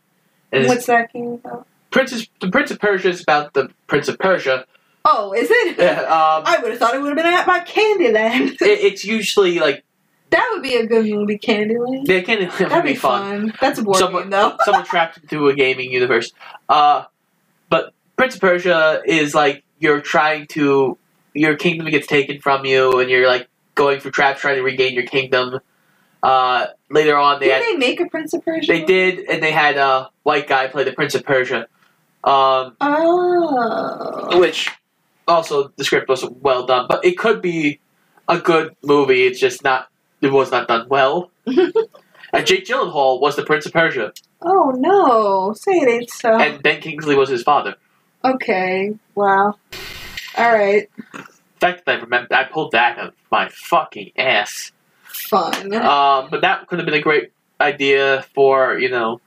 And What's that game about? Princess the Prince of Persia is about the Prince of Persia. Oh, is it? Yeah, um, I would have thought it would have been at my Candyland. it, it's usually like that would be a good movie, Candyland. they can it would That'd be be fun. fun. That's a board someone, game, though. someone trapped into a gaming universe. Uh, but Prince of Persia is like you're trying to your kingdom gets taken from you, and you're like going through traps trying to regain your kingdom. Uh, later on, they Did had they make a Prince of Persia? they did, and they had a white guy play the Prince of Persia. Um, Oh. which also the script wasn't well done, but it could be a good movie. It's just not. It was not done well. and Jake Gyllenhaal was the Prince of Persia, Oh no! Say it ain't so. and Ben Kingsley was his father. okay. Wow. All right. The fact that I remember, I pulled that out of my fucking ass. Fun. Um, but that could have been a great idea for you know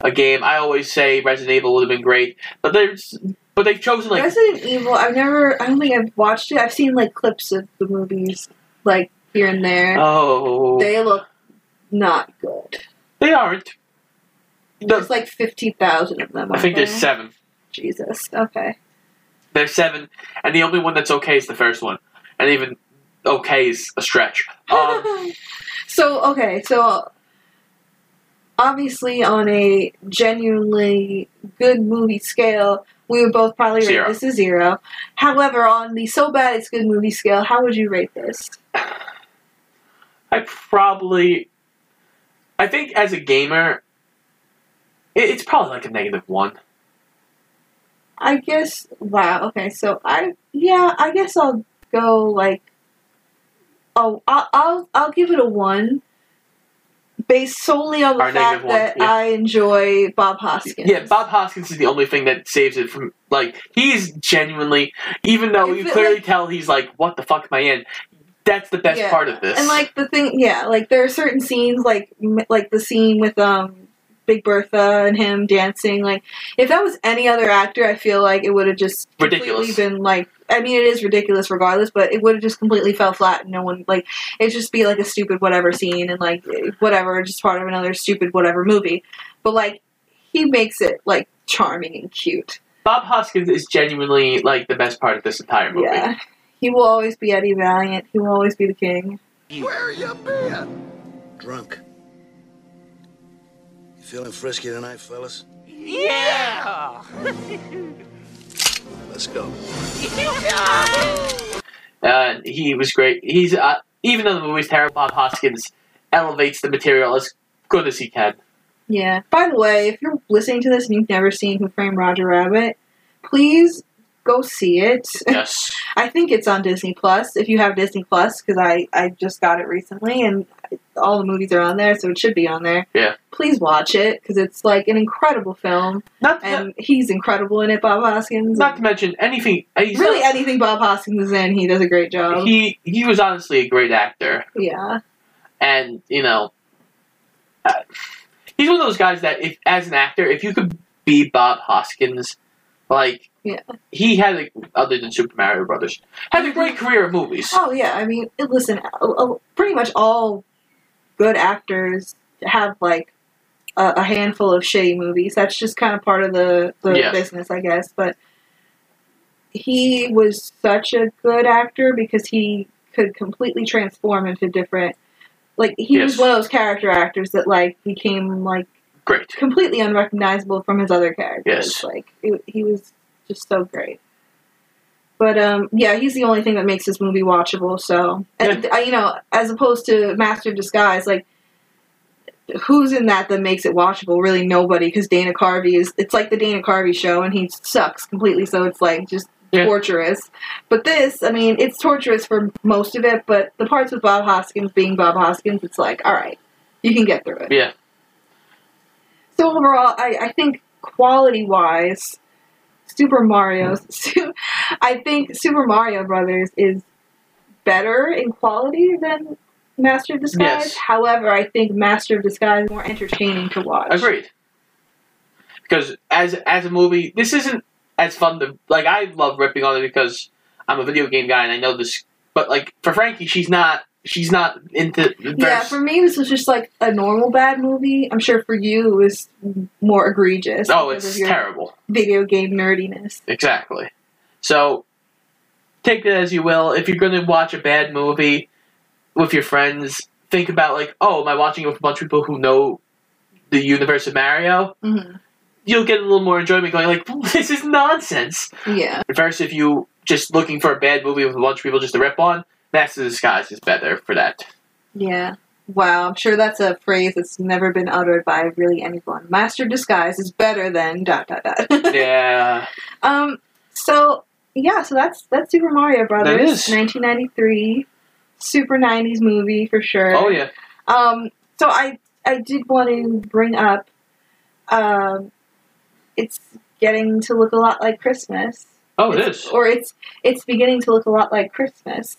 a game. I always say Resident Evil would have been great, but there's but they've chosen like Resident Evil. I've never. I don't think I've watched it. I've seen like clips of the movies, like here and there. oh They look not good. they aren't. There's like fifty thousand of them. I think aren't there's seven. Jesus. Okay. There's seven, and the only one that's okay is the first one, and even okay is a stretch. Um, so okay, so obviously on a genuinely good movie scale, we would both probably rate Zero. this a zero. However, on the so bad it's good movie scale, how would you rate this? I probably, I think as a gamer, it, it's probably like a negative one. I guess. Wow. Okay. So I yeah. I guess I'll go like. Oh, I'll I'll, I'll give it a one. Based solely on the Or fact that yeah. I enjoy Bob Hoskins. Yeah, Bob Hoskins is the only thing that saves it from like he's genuinely, even though If you it, clearly like- tell he's like, "What the fuck am I in?" That's the best Yeah. part of this. And like the thing, yeah, like there are certain scenes, like like the scene with um Big Bertha and him dancing. Like if that was any other actor, I feel like it would have just Ridiculous. been like. I mean, it is ridiculous regardless, but it would have just completely fell flat. And no one like it'd just be like a stupid whatever scene and like whatever, just part of another stupid whatever movie. But like he makes it like charming and cute. Bob Hoskins is genuinely like the best part of this entire movie. Yeah, he will always be Eddie Valiant. He will always be the king. Where you been? Drunk. You feeling frisky tonight, fellas? Yeah! Let's go. Uh, he was great. He's uh, even though the movie's terrible, Bob Hoskins elevates the material as good as he can. Yeah. By the way, if you're listening to this and you've never seen Who Framed Roger Rabbit, please go see it. Yes. I think it's on Disney Plus. If you have Disney Plus, because I I just got it recently and all the movies are on there, so it should be on there. Yeah. Please watch it because it's like an incredible film, Not and he's incredible in it. Bob Hoskins. not to mention anything. uh, really, not- anything Bob Hoskins is in, he does a great job. he he was honestly a great actor, yeah. and you know, uh, he's one of those guys that if as an actor, if you could be Bob Hoskins, like Yeah. he had a, other than Super Mario Brothers, had a great career of movies. Oh yeah, I mean, listen, pretty much all good actors have like a, a handful of shitty movies. That's just kind of part of the the Yeah. business, I guess. But he was such a good actor because he could completely transform into different. Like he was one of those character actors that like became like Great. completely unrecognizable from his other characters. Yes. Like it, he was just so great. But um, yeah, he's the only thing that makes this movie watchable. So, and, I- you know, as opposed to Master of Disguise, like who's in that that makes it watchable? Really, nobody. Because Dana Carvey is. It's like the Dana Carvey show, and he sucks completely. So it's like just Yeah. torturous. But this, I mean, it's torturous for most of it. But the parts with Bob Hoskins being Bob Hoskins, it's like, all right, you can get through it. Yeah. So overall, I, I think quality wise, Super Mario, I think Super Mario Brothers is better in quality than Master of Disguise. Yes. However, I think Master of Disguise is more entertaining to watch. Agreed. Because as as a movie, this isn't as fun to like. I love ripping on it because I'm a video game guy and I know this. But like for Frankie, she's not she's not into. Yeah, for me, this was just like a normal bad movie. I'm sure for you, it was more egregious. oh, it's terrible. Video game nerdiness. Exactly. So take it as you will. If you're going to watch a bad movie with your friends, think about like, oh, am I watching it with a bunch of people who know the universe of Mario? hmm You'll get a little more enjoyment going like, this is nonsense. Yeah. Versus if you just looking for a bad movie with a bunch of people just to rip on, Master of Disguise is better for that. Yeah. Wow, I'm sure that's a phrase that's never been uttered by really anyone. Master disguise is better than dot dot dot. yeah. um. So yeah, so that's that's Super Mario Brothers, That is. 1993, super 90s movie for sure. Oh yeah. Um. So I I did want to bring up, um, it's getting to look a lot like Christmas. Oh, it It's- Or it's it's beginning to look a lot like Christmas.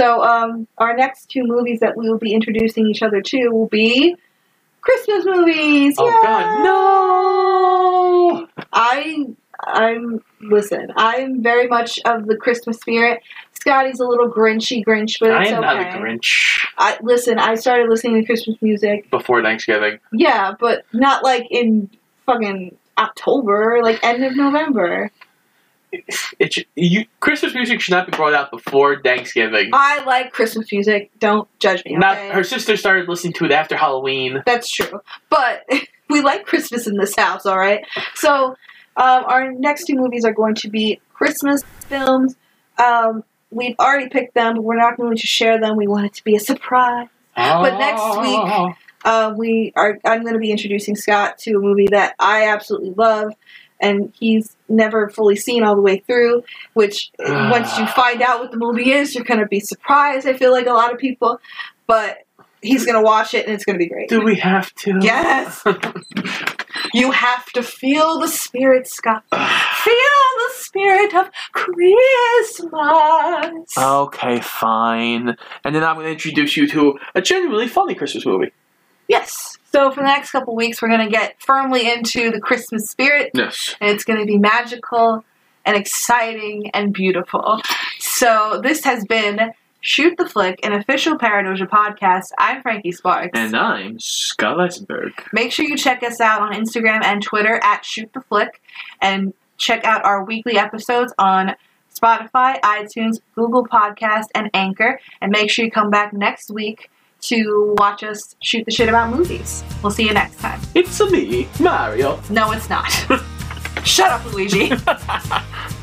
So um, our next two movies that we will be introducing each other to will be Christmas movies. Oh Yay! God, no! I I'm listen. I'm very much of the Christmas spirit. Scotty's a little Grinchy Grinch, but I am okay. not a Grinch I listen. I started listening to Christmas music. before Thanksgiving. Yeah, but not like in fucking October, like end of November. It you Christmas music should not be brought out before Thanksgiving. I like Christmas music. Don't judge me. Not okay? her sister started listening to it after Halloween. That's true. But we like Christmas in this house, all right? So, um, our next two movies are going to be Christmas films. Um, we've already picked them, but we're not going to share them. We want it to be a surprise. But next week, uh, we are. I'm going to be introducing Scott to a movie that I absolutely love, and he's never fully seen all the way through. Which ah. once you find out what the movie is, you're to be surprised. I feel like a lot of people, but he's going to watch it and it's going to be great. Do we have to? Yes. You have to feel the spirit, Scott. feel the spirit of Christmas. Okay, fine. And then I'm going to introduce you to a genuinely funny Christmas movie. Yes. So for the next couple weeks, we're going to get firmly into the Christmas spirit, Yes. and it's going to be magical and exciting and beautiful. So this has been Shoot the Flick, an official Paradoja podcast. I'm Frankie Sparks. And I'm Scott Eisenberg. Make sure you check us out on Instagram and Twitter at Shoot the Flick, and check out our weekly episodes on Spotify, iTunes, Google Podcast, and Anchor. And make sure you come back next week to watch us shoot the shit about movies. We'll see you next time. It's a me, Mario. No, it's not. Shut up, Luigi.